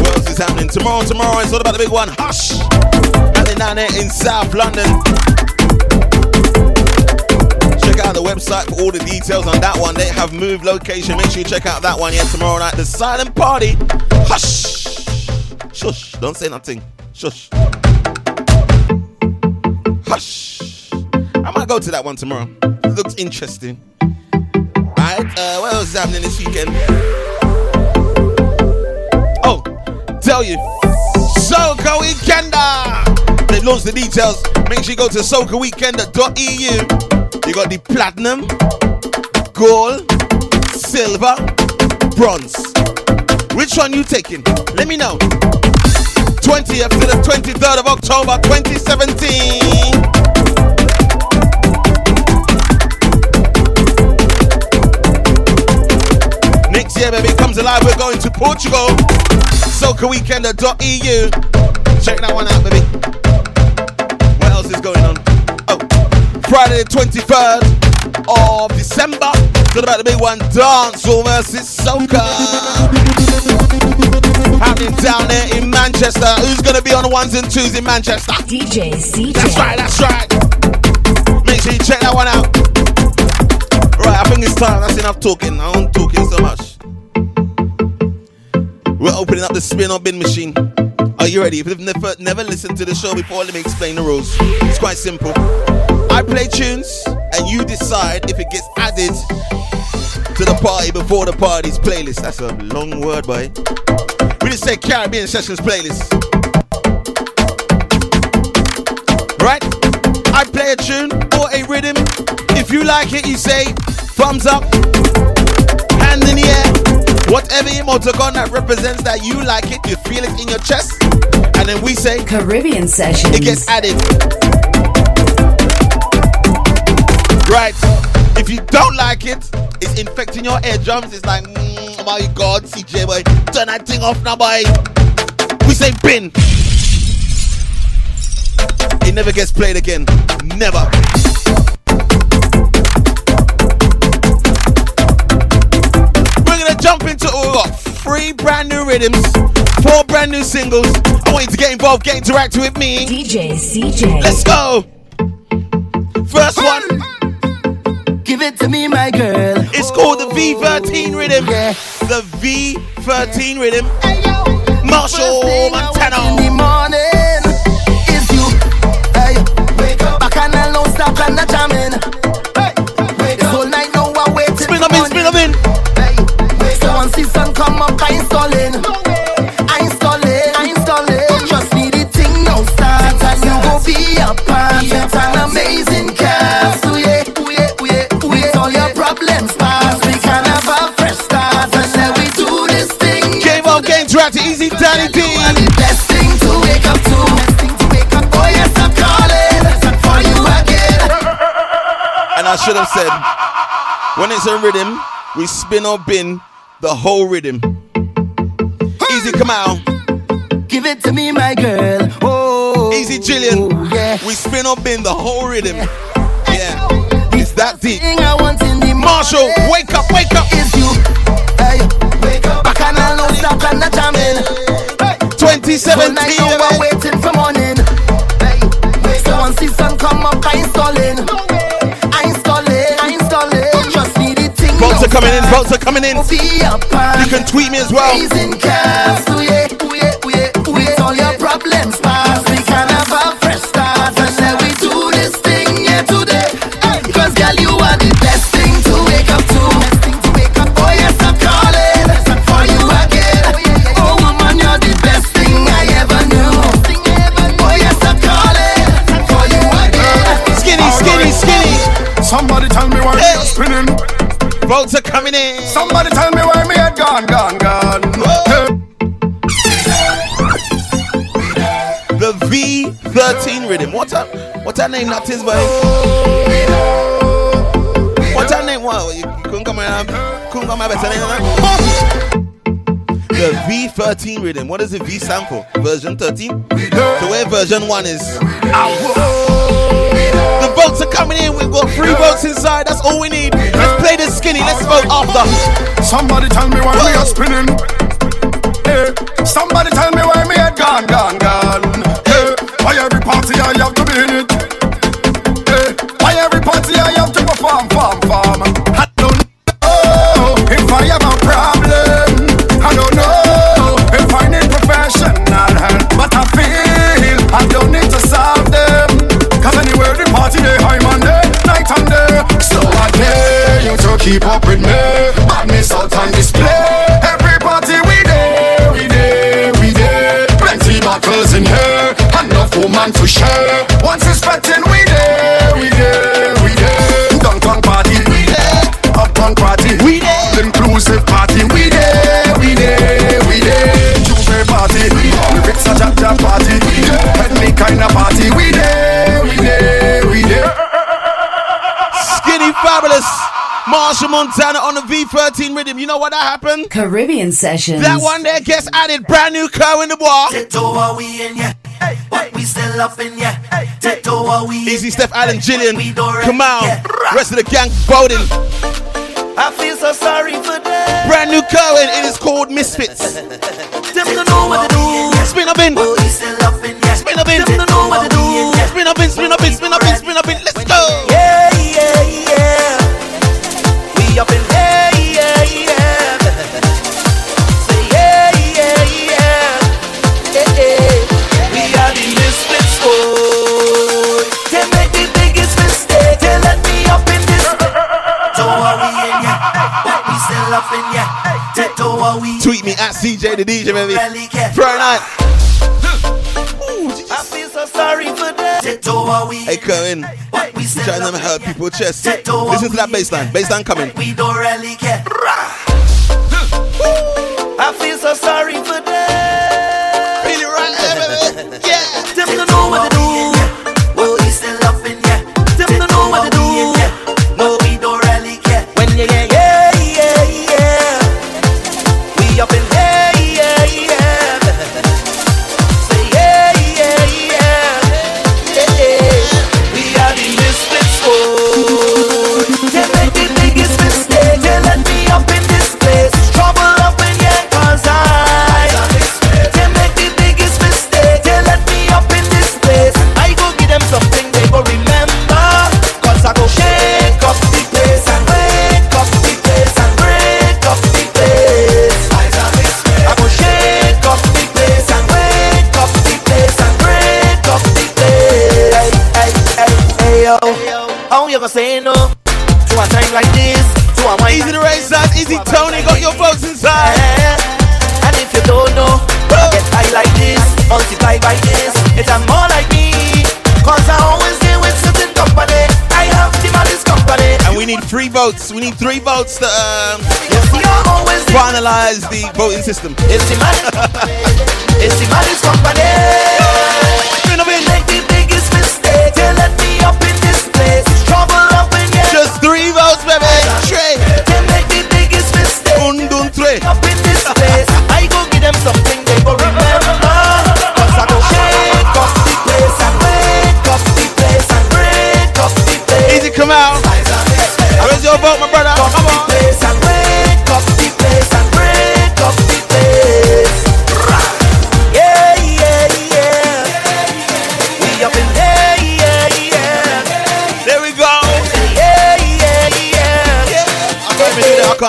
What else is happening? Tomorrow, tomorrow, it's all about the big one. Hush! And down there in South London. Check out the website for all the details on that one. They have moved location. Make sure you check out that one. Yeah, tomorrow night, the silent party. Hush! Shush! Don't say nothing. Shush. Hush! I might go to that one tomorrow. It looks interesting. Alright, uh, what else is happening this weekend? Oh, tell you, Soca Weekender! They've launched the details. Make sure you go to socaweekender.eu. You got the platinum, gold, silver, bronze. Which one you taking? Let me know. 20th to the 23rd of October 2017. Next year, baby, comes alive. We're going to Portugal. SocaWeekender.eu. Check that one out, baby. Friday the 23rd of December. Talking about the big one, Dancehall versus Soca. Happening down there in Manchester. Who's going to be on the ones and twos in Manchester? DJ CJ. That's right, that's right. Make sure you check that one out. Right, I think it's time. That's enough talking. I don't talking so much. We're opening up the spin or bin machine. Are you ready? If you've never, never listened to the show before, let me explain the rules. It's quite simple. I play tunes, and you decide if it gets added to the party before the party's playlist. That's a long word, boy. We just say Caribbean Sessions playlist. Right? I play a tune or a rhythm. If you like it, you say thumbs up, hand in the air. Whatever emoticon that represents that you like it, you feel it in your chest. And then we say Caribbean session. It gets added. Right. If you don't like it, it's infecting your eardrums. It's like, mm, oh my god, CJ boy, turn that thing off now, boy. We say bin. It never gets played again. Never. Jump into all we got three brand new rhythms, four brand new singles. I want you to get involved, get interact with me. DJ CJ. Let's go. First one. Give it to me, my girl. It's called the V13 rhythm. Yeah. The V13 rhythm. Machel Montano. On, game track to Easy Danny D. Best thing to wake up to. Best thing to wake up. Oh yes, I'm calling for you again. And I should have said, when it's a rhythm, we spin or bin the whole rhythm. Easy, come out. Give it to me, my girl. Oh, Easy, Jillian. yeah. We spin or bin the whole rhythm. Yeah. It's that deep. Thing I want in the Marshall, wake up, wake up. is you. Hey, wake up. Back and I don't stop and I jamming. Hey, 2017. night I'm waiting for morning. Hey, so once the sun come up, I installing. I installing, I installing. Trust me, the thing. Votes are coming in, votes are coming in. Be a part. You can tweet me as well. What's that? What's that name? Not That is, boy. What's that name? What? You couldn't come around. Couldn't come better name. The V13 rhythm. What does the V stand for? Version 13. So where version one is? The votes are coming in. We've got three votes inside. That's all we need. Let's play this skinny. Let's vote after. Somebody tell me why we are spinning. Hey, somebody tell me why me head gone, gone, gone. Why every party I have to be in it? Hey, why every party I have to perform, farm, farm? I don't know if I have a problem. I don't know if I need professional help, but I feel I don't need to solve them. Cause anywhere the party they I'm on day, night and day. So I dare you to keep up with me. Enough woman to share. Once it's sweating, we there, we there, we there. Downtown party, we there. Uptown party, we there. Inclusive party, we there, we there, we there. J'ouvert party, we there. Lyrics a jack jack party, we there. Ethnic kind of party, we there, we there, we there. Skinny Fabulous. Machel Montano on the V13 rhythm. You know what that happened? Caribbean Sessions. That one there gets added. Brand new car in the bar. Tito, we in ya? But we still up in we Easy Steph Allen, Jillian. Come on. Rest of the gang voting. I feel so sorry for them. Brand new and it is called Misfits. Them don't know what to do. Spin up in. Still up Tweet me at CJ the DJ, baby. Friday night. I feel so sorry for them. Teto are we? Hey, Cohen. We still Trying to hurt people's chest. Listen to that bass line. Bass line coming. We don't really care. Votes. We need three votes to um, You're always the, finalize the voting system.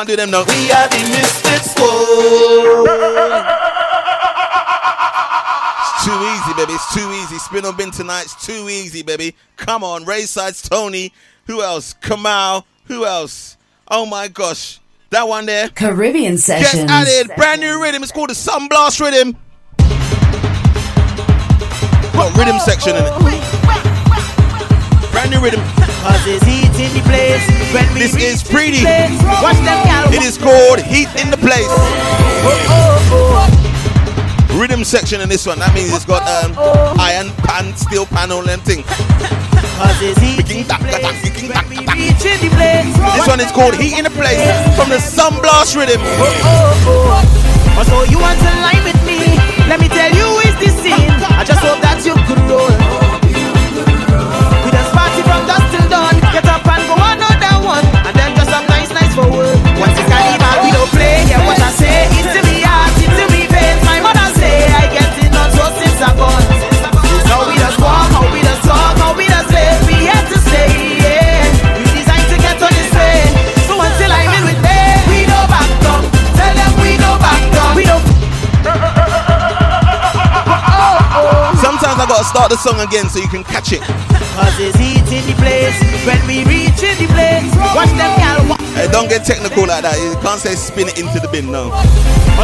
can't do them no. We are the misfits. Whoa. It's too easy, baby. It's too easy. Spin on bin tonight. It's too easy, baby. Come on. Ray Sides, Tony. Who else? Kamal. Who else? Oh my gosh. That one there. Caribbean Gets Sessions. added. Brand new rhythm. It's called the Sunblast rhythm. Got rhythm section in it. Brand new rhythm. Cause it's heat in the place when we This is pretty. place. Watch them gal It is called Heat in the Place. Oh, oh, oh. rhythm section in this one. That means it's got um, iron pan, steel panel, and thing. This one is called Heat in the Place from the Sunblast Rhythm. Oh, so you want to lie with me? Let me tell you, it's the scene. I just hope that you could roll. We dance party from dawn. Get up and go Sometimes I gotta start the song again so you can catch it. Cause it's the place When we reach in the place Watch them gal Hey, don't get technical like that. You can't say spin it into the bin, no.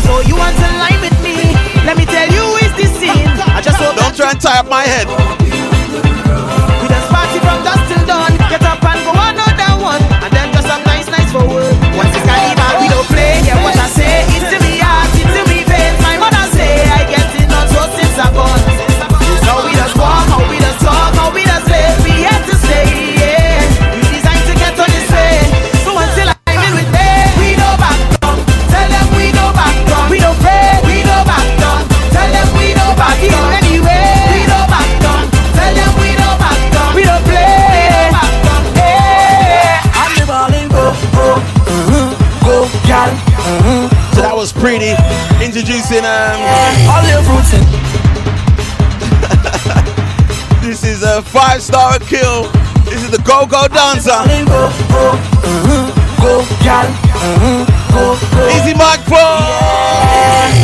So you want to with me Let me tell you it's the scene I just hope Don't try and tie up my head. We dance party from dusk till dawn Get up and go another one And then just some nice, nice for Star Akil. This is the Go Go Dancer. Go, go, uh-huh, go, gal, uh-huh, go, go. Easy Mike Pro.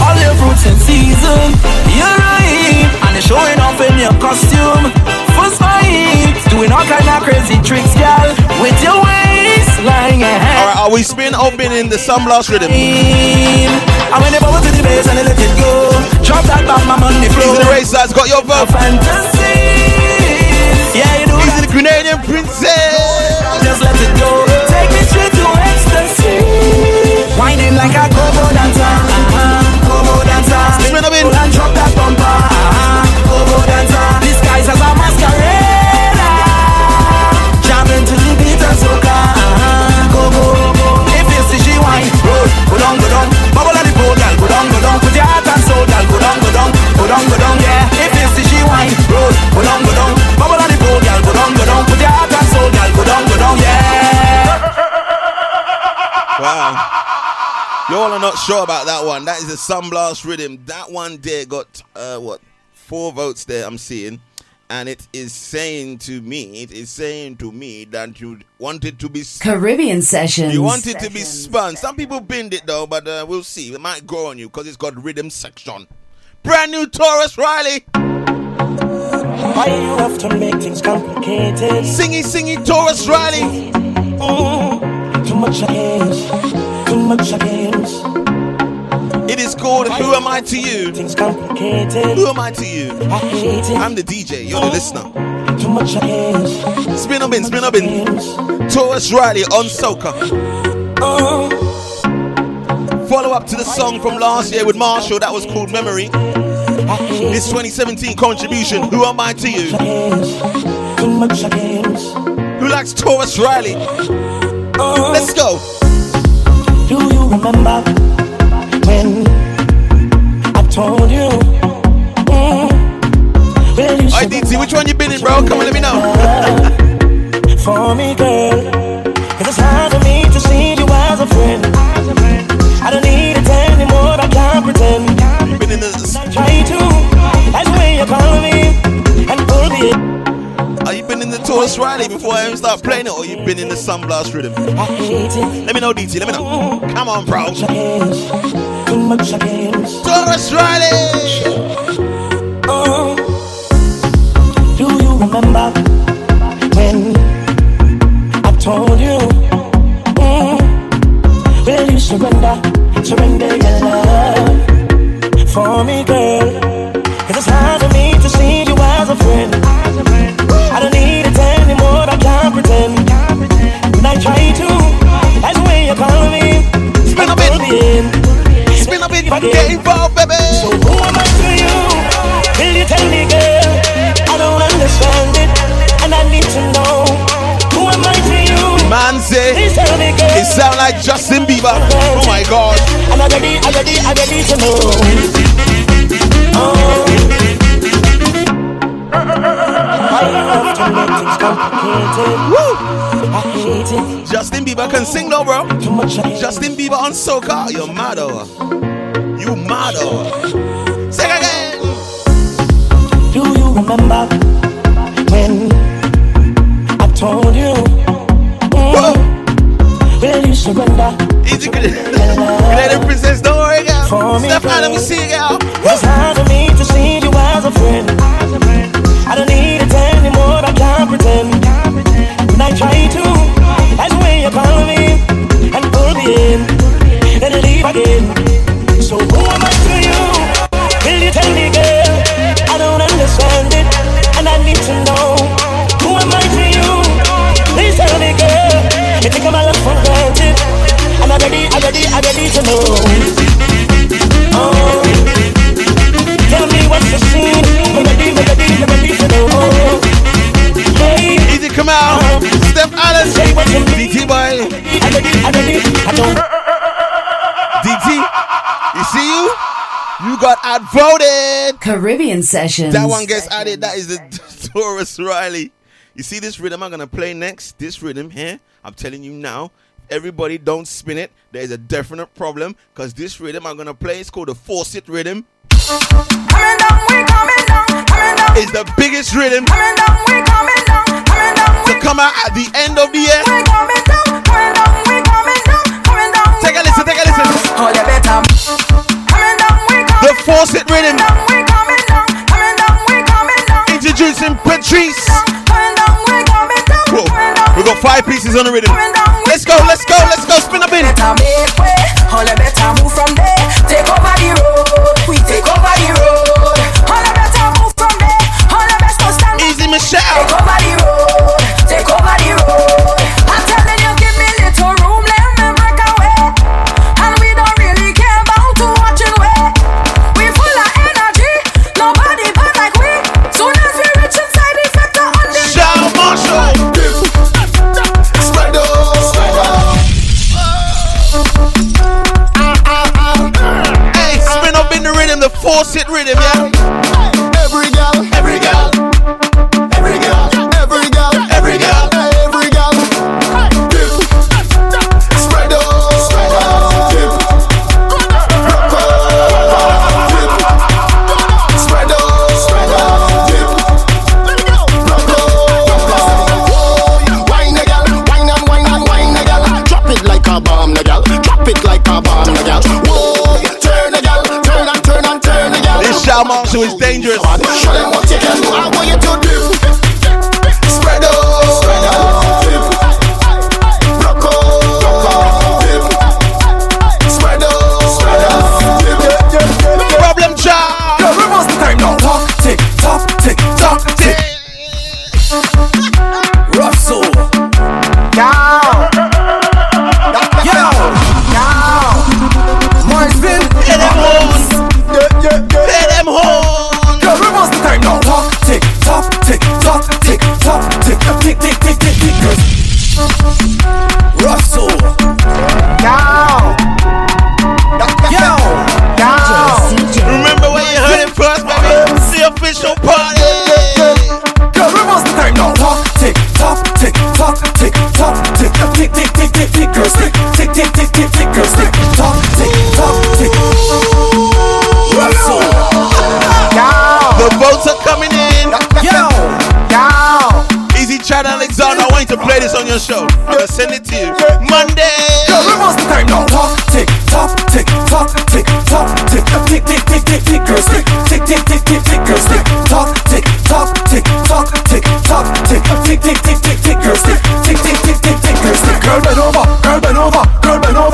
All your fruits in season, you're right, and you're showing off in your costume. First fight, doing all kind of crazy tricks, gal, with your waistline. Yeah. Alright, are we spin open in the Sunblast rhythm? And when they bubble to the bass and they let it go, drop that back, my money flow. Easy the race side's got your vote. Fantasy, Grenadian Princess. Just let it go. Take me straight to ecstasy. Whining like a go-go dancer. Uh-huh. Go-go dancer. Spin a bit. And drop that bumper. Uh-huh. Go-go dancer. Disguise as a masquerade. Jamming to the beat and soca. Uh-huh. Go-go. If you see she whine, roll, go down, go down. Bubble on the pole, girl, go down, go down. Put your heart and soul, girl, go down, go down, go down, go down. Yeah. If you see she whine, roll, go down, go down. Bubble your heart and soul, girl, go down, go down. Yeah. Wow. Y'all are not sure about that one. That is a Sunblast rhythm. That one there got uh what four votes there I'm seeing. And it is saying to me, it is saying to me that you wanted to be Caribbean Sessions. You want it to be spun. Some people binned it though, but uh, we'll see. It might grow on you because it's got rhythm section. Brand new Tarrus Riley. Why you have to make things complicated? Singy, singy Tarrus Riley. Mm, too much games, too much games. It is called Who Am I to You? Things complicated. Who am I to you? I hate it. I'm the DJ, you're the listener. Too much games. Spin up in, spin up in. Tarrus Riley on Soca. Oh. Follow up to the song from last year with Marshall that was called Memory. This 2017 contribution, Who Am I to You? Too much games. Who likes Tarrus Riley? Let's go. Do you remember when I told you? Mm, Alright, DT, which one you been in, bro? Come on, let me know. for me, girl. It's hard for me to see you as a friend. Try to, that's way you call me and pull me. Are you been in the Tarrus Riley before I even start playing it, or you been in the Sunblast rhythm? I hate it. Let me know, DT. Let me know. Come on, bro. Too much games. Tarrus Riley. Oh, do you remember when I told you? Mm, will you surrender, surrender your love for me, girl. Cause it's hard for me to see you as a friend. I don't need it anymore, I can't pretend. When I try to, that's the way you call me. Spin a bit, spin a bit, get involved, baby. So who am I to you? Will you tell me, girl? I don't understand it, and I need to know. Who am I to you? Man say, it sound like Justin Bieber. Oh my God. I'm ready, I'm ready, I'm ready to know can sing though, bro. Justin Bieber on soca. You're mad oh. You mad oh. Sing again. Do you remember when I told you? Mm, will you surrender? Easy, let princess don't worry, girl. For me, Step out, let me see, girl. It's hard for me to see you as a friend. I don't need it anymore, I can't pretend. And I try to, that's when you call me and pull me in, then leave again. So who am I to you? Will you tell me, girl? I don't understand it, and I need to know. Who am I to you? Please tell me, girl. You think I'm a love for granted, and I'm ready, I'm ready, I'm ready to know. Hey, Easy, come out. Steph Allen. Say what you mean. DT boy. I'm ready, I'm ready. I don't. DT. You see you? You got outvoted. Caribbean Sessions. That one gets added. That is the Tarrus Riley. You see this rhythm I'm gonna play next? This rhythm here, I'm telling you now. Everybody don't spin it. There is a definite problem because this rhythm I'm gonna play is called the Force It rhythm. We. It's the biggest rhythm Coming down, we coming down, coming down. to come out at the end of the year. We coming down, coming down, we coming down, coming down. Take a listen, take a listen. Oh, you better. Coming down, we coming The Force It rhythm. down, we coming down, coming down, we coming down. Introducing Patrice. Coming down, we coming down, Whoa. We got five pieces on the rhythm. We Let's go, let's go, let's go. Spin a bit. Faucet rhythm, yeah. This Shal Marshall is dangerous. Tick, tick, tick, show. I'm gonna send it to you. Monday. We must the time now. Talk, tick, tock, tick, tock, tick, tock, tick, tick, tick, tick, tick, tick, girls. Tick, tick, tick, tick, tick, tick, girls. Tick, tock, tick, tock, tick, tock, tick, tick, tick, tick, tick, tick, tick. Tick, tick, tick, tick, tick, tick. Tick, girl, bend over, girl, bend over, girl, bend over,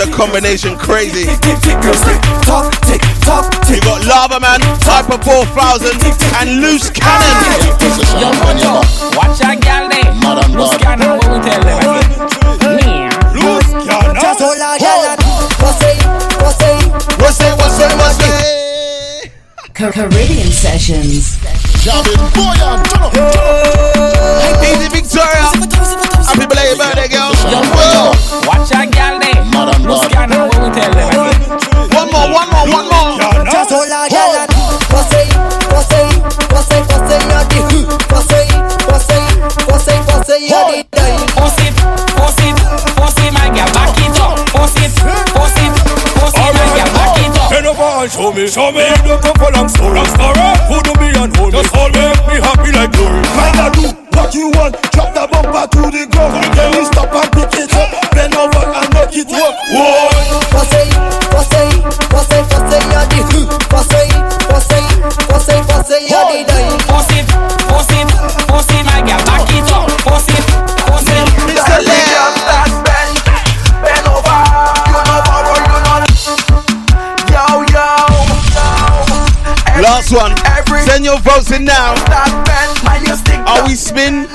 the combination crazy. You got Lava Man, Hypa 4000, and Loose Cannon. Watch that. Loose Cannon, we tell them again. Loose Cannon. Just hold on. What's? What's? What's? What's? What's? Caribbean Sessions. Hey, Victoria. Happy belated birthday, girl. Watch that gal there. Who's scanning what we tell them? One more, one more, one more. Just hold on, girl, and Pussy, pussy, pussy, pussy, you're the Pussy, pussy, pussy, pussy, you're the die Force it, force it, force it, my girl, back it up. Force it, force it, my girl, back it up. Bend over and show me, show me. You don't come for long story, long story. Who do me and hold me? Just hold me, make me happy like One. Every- Send your votes in now. That bend, mind your stick Are we spin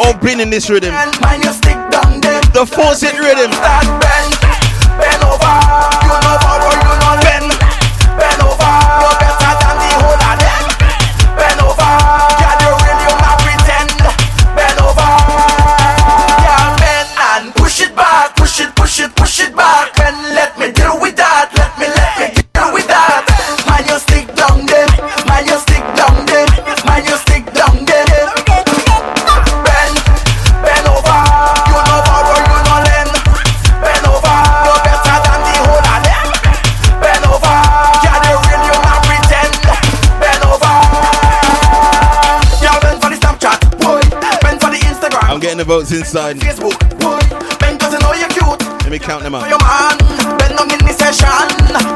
or in this rhythm? bend, mind your stick. The force it rhythm. Votes inside. Facebook, boy. 'cause you know you're cute. Let me count them up. your man. Bend down in the session.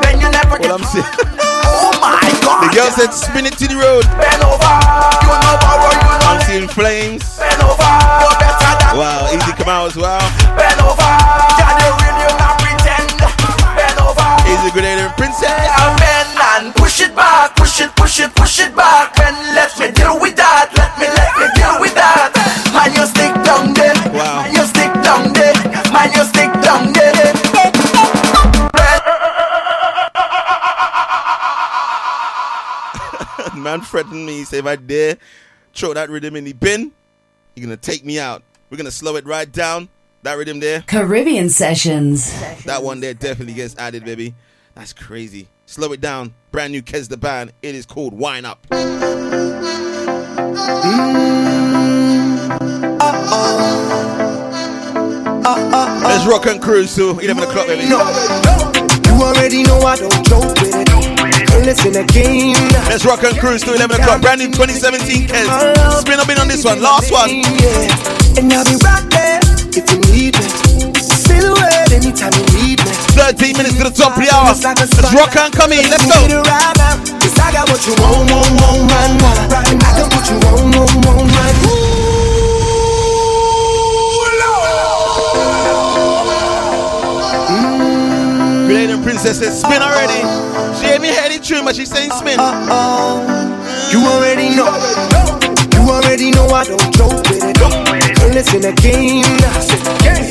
Bend you never get. Well, I'm. Oh my God. The girl said spin it to the road. Bend over. You know borrow, you know I'm seeing flames. Bend over. You're better than. Wow, easy come out as well. Bend over. Yeah, the real, you not pretend. Bend over. Easy grenade and princess. Yeah, bend and push it back, push it, push it, push it back, and let me deal with that. Say if I dare throw that rhythm in the bin, you're gonna take me out. We're gonna slow it right down. That rhythm there, Caribbean Sessions. that one there definitely gets added, baby. That's crazy. Slow it down. Brand new Kes the band. It is called Wine Up. Mm. Let's rock and cruise to 11 o'clock, baby. You already know I don't joke with it And listen again Let's rock and cruise to 11 o'clock. Brand new 2017 Kes. Spin up in on this one. Last one. Yeah. And I'll be right there if you need me Silhouette anytime you need me 13 minutes to the top of the hour. Let's rock and come in. Let's go. it right now, Cause I got what you want, want, want right now And I can put you on, on, on right Grenade and Princess says spin already. She ain't me headed tune, but she's saying spin. You already know. You already know I don't joke with it. And listen again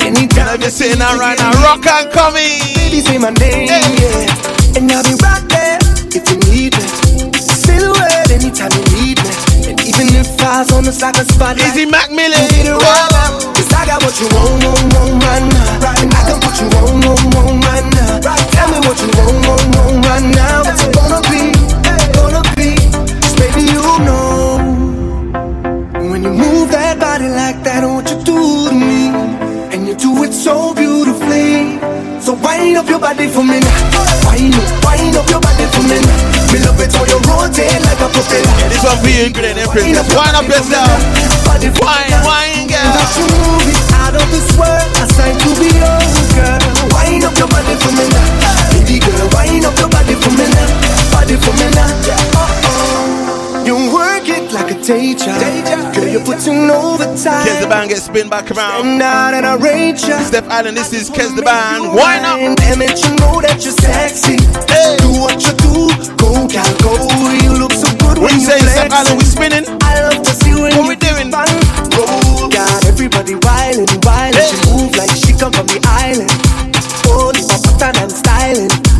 Anytime you're sitting down right now, rock and come in. Baby say my name, yeah. And I'll be right there if you need me. Silhouette anytime you need me. And even if I was on the side of spotlight Easy Macmillan. Need I got what you want, want, want right now. And I can put you on, on, on right now. Tell me what you want, want, want right now. What's it gonna be, gonna be? Cause baby you know. When you move that body like that What you do to me? And you do it so beautifully. So wind up your body for me now. Wind up, wind up your body for me now Me love it how you rotate like a propeller Yeah, this one for you, and Princess. Wind up yourself. Wine, wine, girl. That you move it out of this world Assigned to be yours, girl Wind up your body for me now Baby girl, wind up your body for me now Body for me now Uh-oh. You work it like a day job Girl, you're putting overtime. Kes the band gets spin back around. Stand out and I rate ya. Steph Allen, this is Kes the band. Why not? Damn it, you know that you're sexy. Do what you do, go gal, go. You look so good when you saying, flex. Steph We spinning? I love to see when What we doing? fun Roll, got everybody wildin', wildin' She move like she come from the island. Oh, the pattern and styling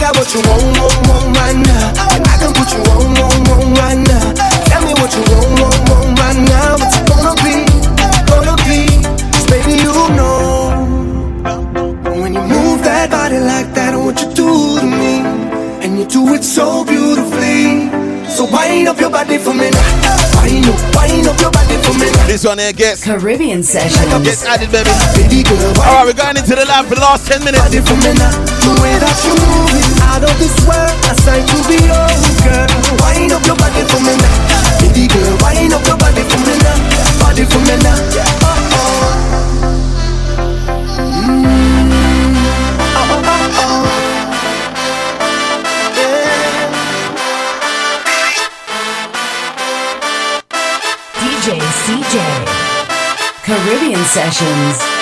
got what you want, want, want right now. And I can put you on, on, on right now. Tell me what you want, want, want right now. What you gonna be, gonna be? Cause baby, you know. When you move that body like that, what you do to me. And you do it so beautifully. So wind up your body for me now. Wind up, wind up your body for me. This one here gets Caribbean session. Gets added, baby. Alright, we're going into the lab for the last 10 minutes. The way that you moving out of this world, I signed to be yours, girl. Wind up your body for me now. Baby girl, up your body for me now. Body for me now. Caribbean Sessions.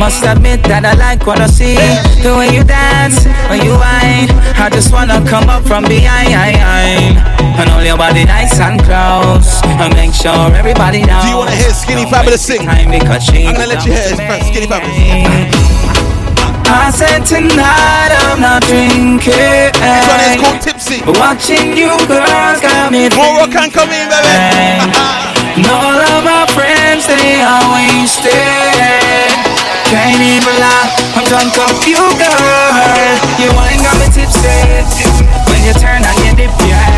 Must admit that I like what I see. The way you dance, when you whine, I just wanna come up from behind. And all your body nice and close. And make sure everybody knows. Do you wanna hear Skinny Fabulous sing? I'm gonna let you hear Skinny Fabulous. I said tonight I'm not drinking. This one is called Tipsy. Watching you girls got me More rock can come in, baby. all of my friends, they are wasted. Can't even lie, I'm drunk off you, girl. You ain't got me tipsy when you turn on your dip, yeah.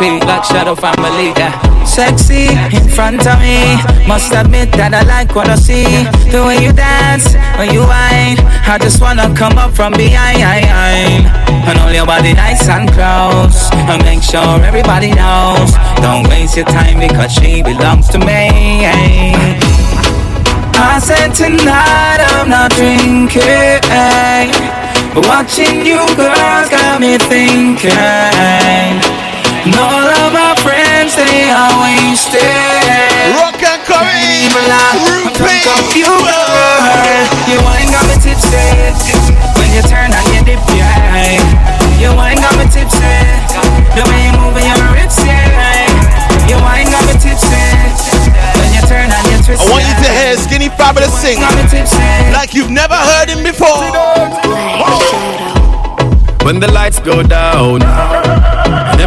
pretty black shadow family. Yeah. Sexy in front of me, must admit that I like what I see. The way you dance, when you whine, I just wanna come up from behind. And all your body nice and close, and make sure everybody knows. Don't waste your time because she belongs to me. I said tonight I'm not drinking. But watching you girls got me thinking and all of my friends, they are wasted. Rock and curry. Rupee. You girl, you ain't got me tipsy. When you turn on your dip, yeah. You ain't got me tipsy. The way you move your hips, yeah. You ain't got me tipsy. When you turn on your twist, I want you to hear Skinny Fabulous sing like you've never heard him before. When the lights go down and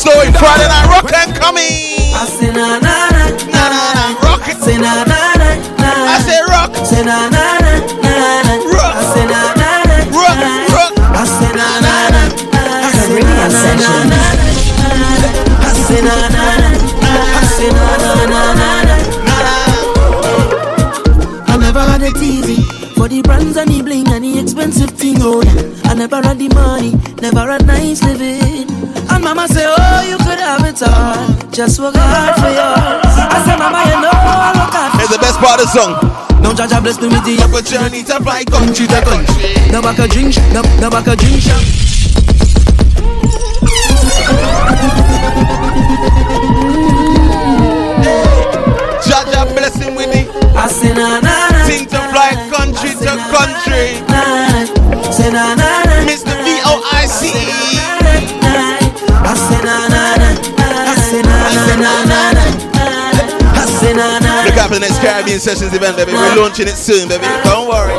Gonna tell you a story. Friday night rock and coming. I say na na na na na na rock. I Say na na na na. I say rock. Say na na na na na. Rock. I say na na na rock. Rock. I say na na na. I say na na na na. I say na na na. na. I say na na na na na. I never had it easy. For the brands and the bling and the expensive thing, oh yeah. I never had the money, never had nice living. Mama say, oh, you could have it all. Just work hard for yours. I say, mama, you know I work hard Here's the best part of the song. Now Jaja bless me with the opportunity to fly country to country. Now back a drink, now, now back a drink shop. Jaja bless him with the I say na na na. Sing to fly country to country. Say na na na. Mr. V-O-I-C. I say na na na. I say na na na na na. I say na na. Look out for the next Caribbean Sessions event, baby. We're launching it soon, baby. Don't worry.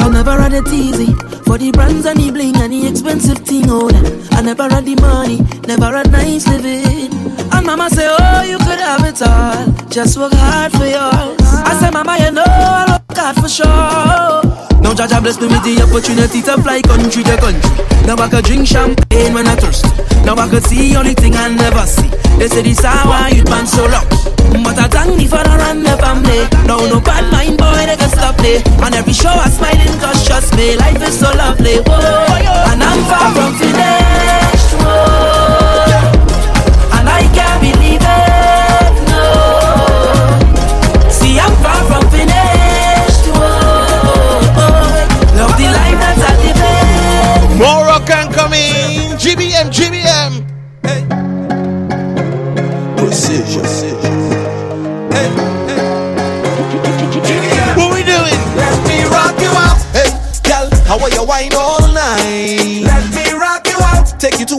I never had it easy for the brands and the bling and the expensive thing. Oh, that. I never had the money, never had nice living. And mama say, Oh, you could have it all. Just work hard for yours. I say, Mama, you know I work hard for sure. Now Jaja bless me with the opportunity to fly country to country. Now I could drink champagne when I thirst. Now I could see only thing I never see. They say this hour you'd man so lucky. But I thank the run the family. Now no bad mind boy they can stop me. On every show I smiling cause trust me, life is so lovely. Whoa. And I'm far from finished. Whoa.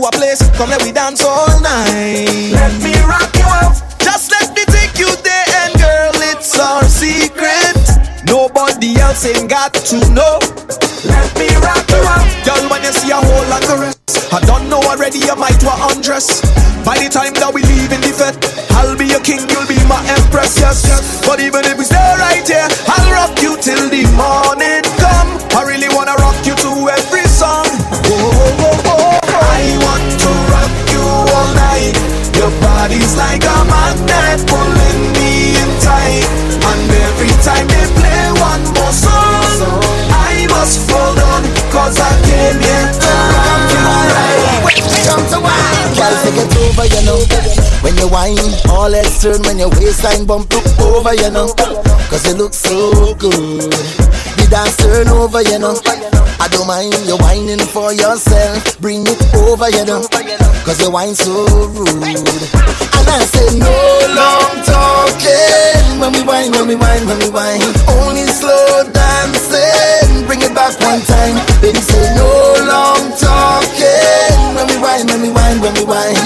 A place, come let we dance all night. Let me rock you out. Just let me take you there, and girl, it's our secret. Nobody else ain't got to know. Let me rock you out. Girl, when you see a whole lot of rest, I don't know already, you might want undress. By the time that we leave in the fete, I'll be your king, you'll be my empress, yes, yes. But even if we stay Body's like a magnet pulling me in tight. And every time they play one more song, I must fall down. Cause I came here to rock you right. Come to wine, girl, it over, you know. When you whine, all heads turn when your waistline bump look over, you know. Cause it looks so good. Dance turn over, you know. I don't mind you whining for yourself. Bring it over, you know. Cause you whine so rude. And I say no long talking. When we whine, when we whine, when we whine. Only slow dancing. Bring it back one time. Baby say no long talking. When we whine, when we whine, when we whine.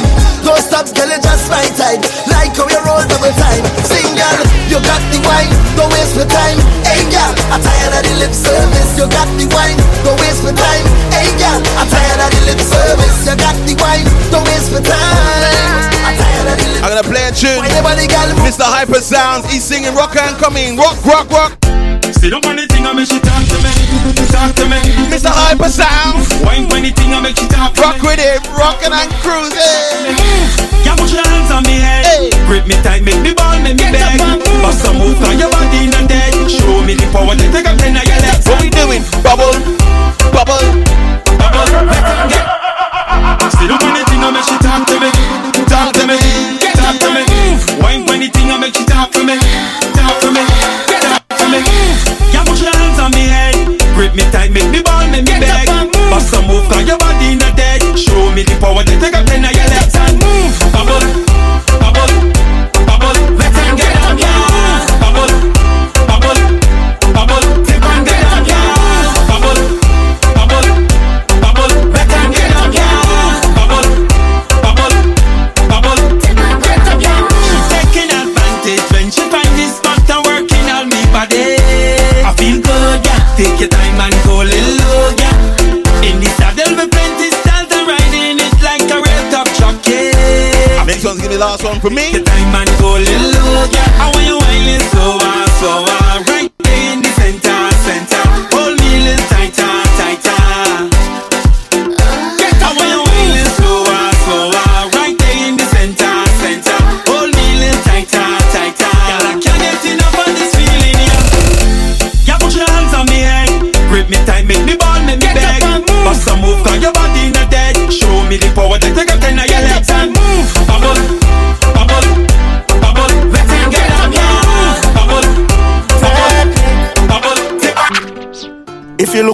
Don't stop, girl, just my type. Like how you roll double time. Sing, girl, you got the wine. Don't waste my time. Hey, girl, I'm tired of the lip service. You got the wine. Don't waste my time. Hey, girl, I'm tired of the lip service. You got the wine. Don't waste my time. Gonna play a tune. Why nobody got Mr. Hyper Sounds, he's singing rock and coming. Rock, rock, rock. Sit up on the thing and make she talk to me. Talk to me. Mr. Hyper Sounds. Wine when the thing and make she talk to Rock with it, rocking and cruising. Yeah, put your hands on me head. Grip me tight, make me ball, make me beg. Bust some move on your body in the dead. Show me the power to take a ten of your legs. What we doing? Bubble, bubble, Wine when the thing and make you talk for me. Talk for me. Talk for me. Yeah, put your hands on me head. Grip me tight, make me ball, last one for me. Take your time and go little yeah.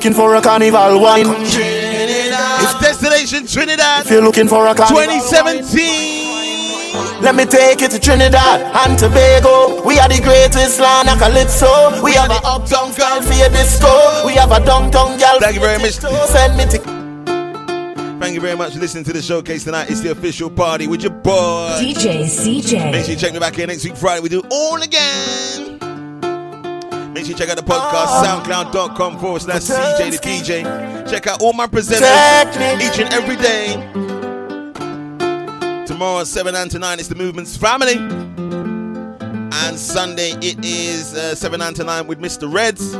Looking for a carnival wine, It's Destination Trinidad if you're looking for a carnival 2017. Let me take you to Trinidad and Tobago. We are the greatest land of calypso. We have a uptown girl for your disco. We have a downtown girl. Thank you very much. Send me to Thank you very much for listening to the showcase tonight. It's the official party with your boy. DJ CJ. Make sure you check me back here next week Friday. We do all again. Make sure you check out the podcast, soundcloud.com forward slash CJ the DJ. Check out all my presenters each and every day. Tomorrow, 7 and to 9, it's the Movement's Family. And Sunday, it is uh, 7 and to 9 with Mr. Reds.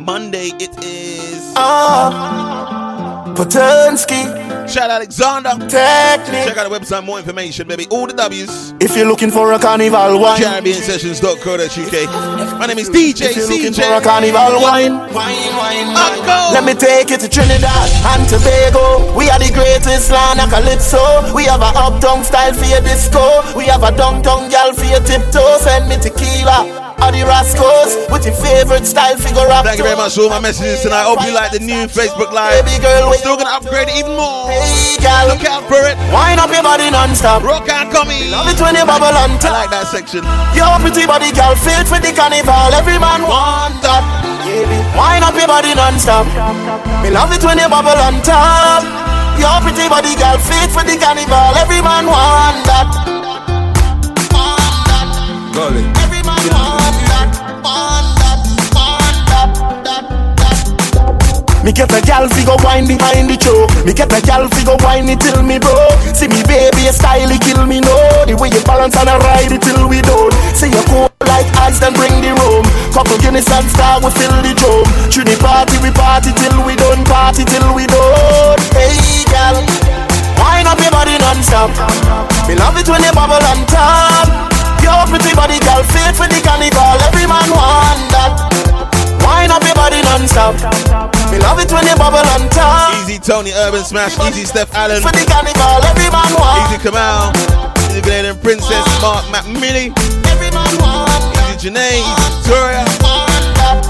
Monday, it is. Ah, Potansky. Shout out Alexander. Technic. Check out the website, more information, baby. All the W's. If you're looking for a carnival wine, CaribbeanSessions.co.uk. My name is DJ if you're looking for a carnival wine, let me take you to Trinidad and Tobago. We are the greatest land of calypso. We have a uptown style for your disco. We have a downtown gal for your tiptoe. Send me tequila. Or the Rascals with your favorite style figure up. Thank you very much for all my messages tonight. I hope you like the new Facebook Live. Baby girl, We're still gonna upgrade it even more. Hey, gal. Look out for it. Wind up your body non-stop. Rock and coming. Love it when you bubble on I like that section. Your pretty body, girl, fit for the carnival. Every man want that. Wind up your body non-stop. Me love it when you bubble on top. Your pretty body, girl, fit for the carnival. Every man want that. Golly. Every man Me get a gal go wine behind the choke. Me get a gal go wine it till me broke. See me baby, a style it kill me no. The way you balance and I ride it till we don't. See you cool like ice, then bring the room. Couple Guinness and star, we fill the drum. the party, we party till we done. Party till we done. Hey gal, wine up your body non-stop. Me love it when you bubble on top. Your pretty body, girl, fit for the carnival. Every man want that. Wine up your body non-stop. Me love it when you bubble on top. Easy Tony Urban Smash, Easy Steph Allen, For the carnival, every man want. Easy Kamal, Easy Glenn and Princess, Mark Mac Millie, Every man want. Easy Janae, Easy Victoria.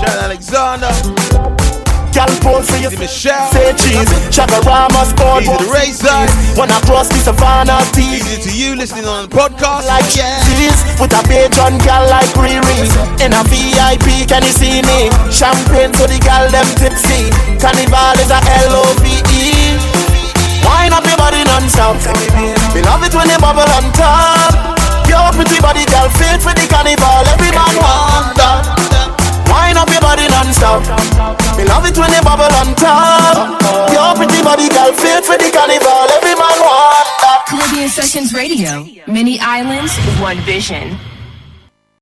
Jared Alexander. Gal pole for you. Michelle. Say cheese. Chagarama sport. Easy to raise that. When I cross the savannah teeth. Easy to you listening on the podcast. Like cheese. With a Patreon gal like Riri. In a VIP, can you see me? Champagne for the gal them tipsy. Carnival is a L-O-V-E. Wine up your body non-stop. Me love it when you bubble on top. Your pretty body girl fit for the carnival. Every man want that. Wine up your body non-stop. Me love it when you bubble on top. Your pretty body girl fit for the carnival. Every man want that. Caribbean Sessions Radio. Many islands, one vision.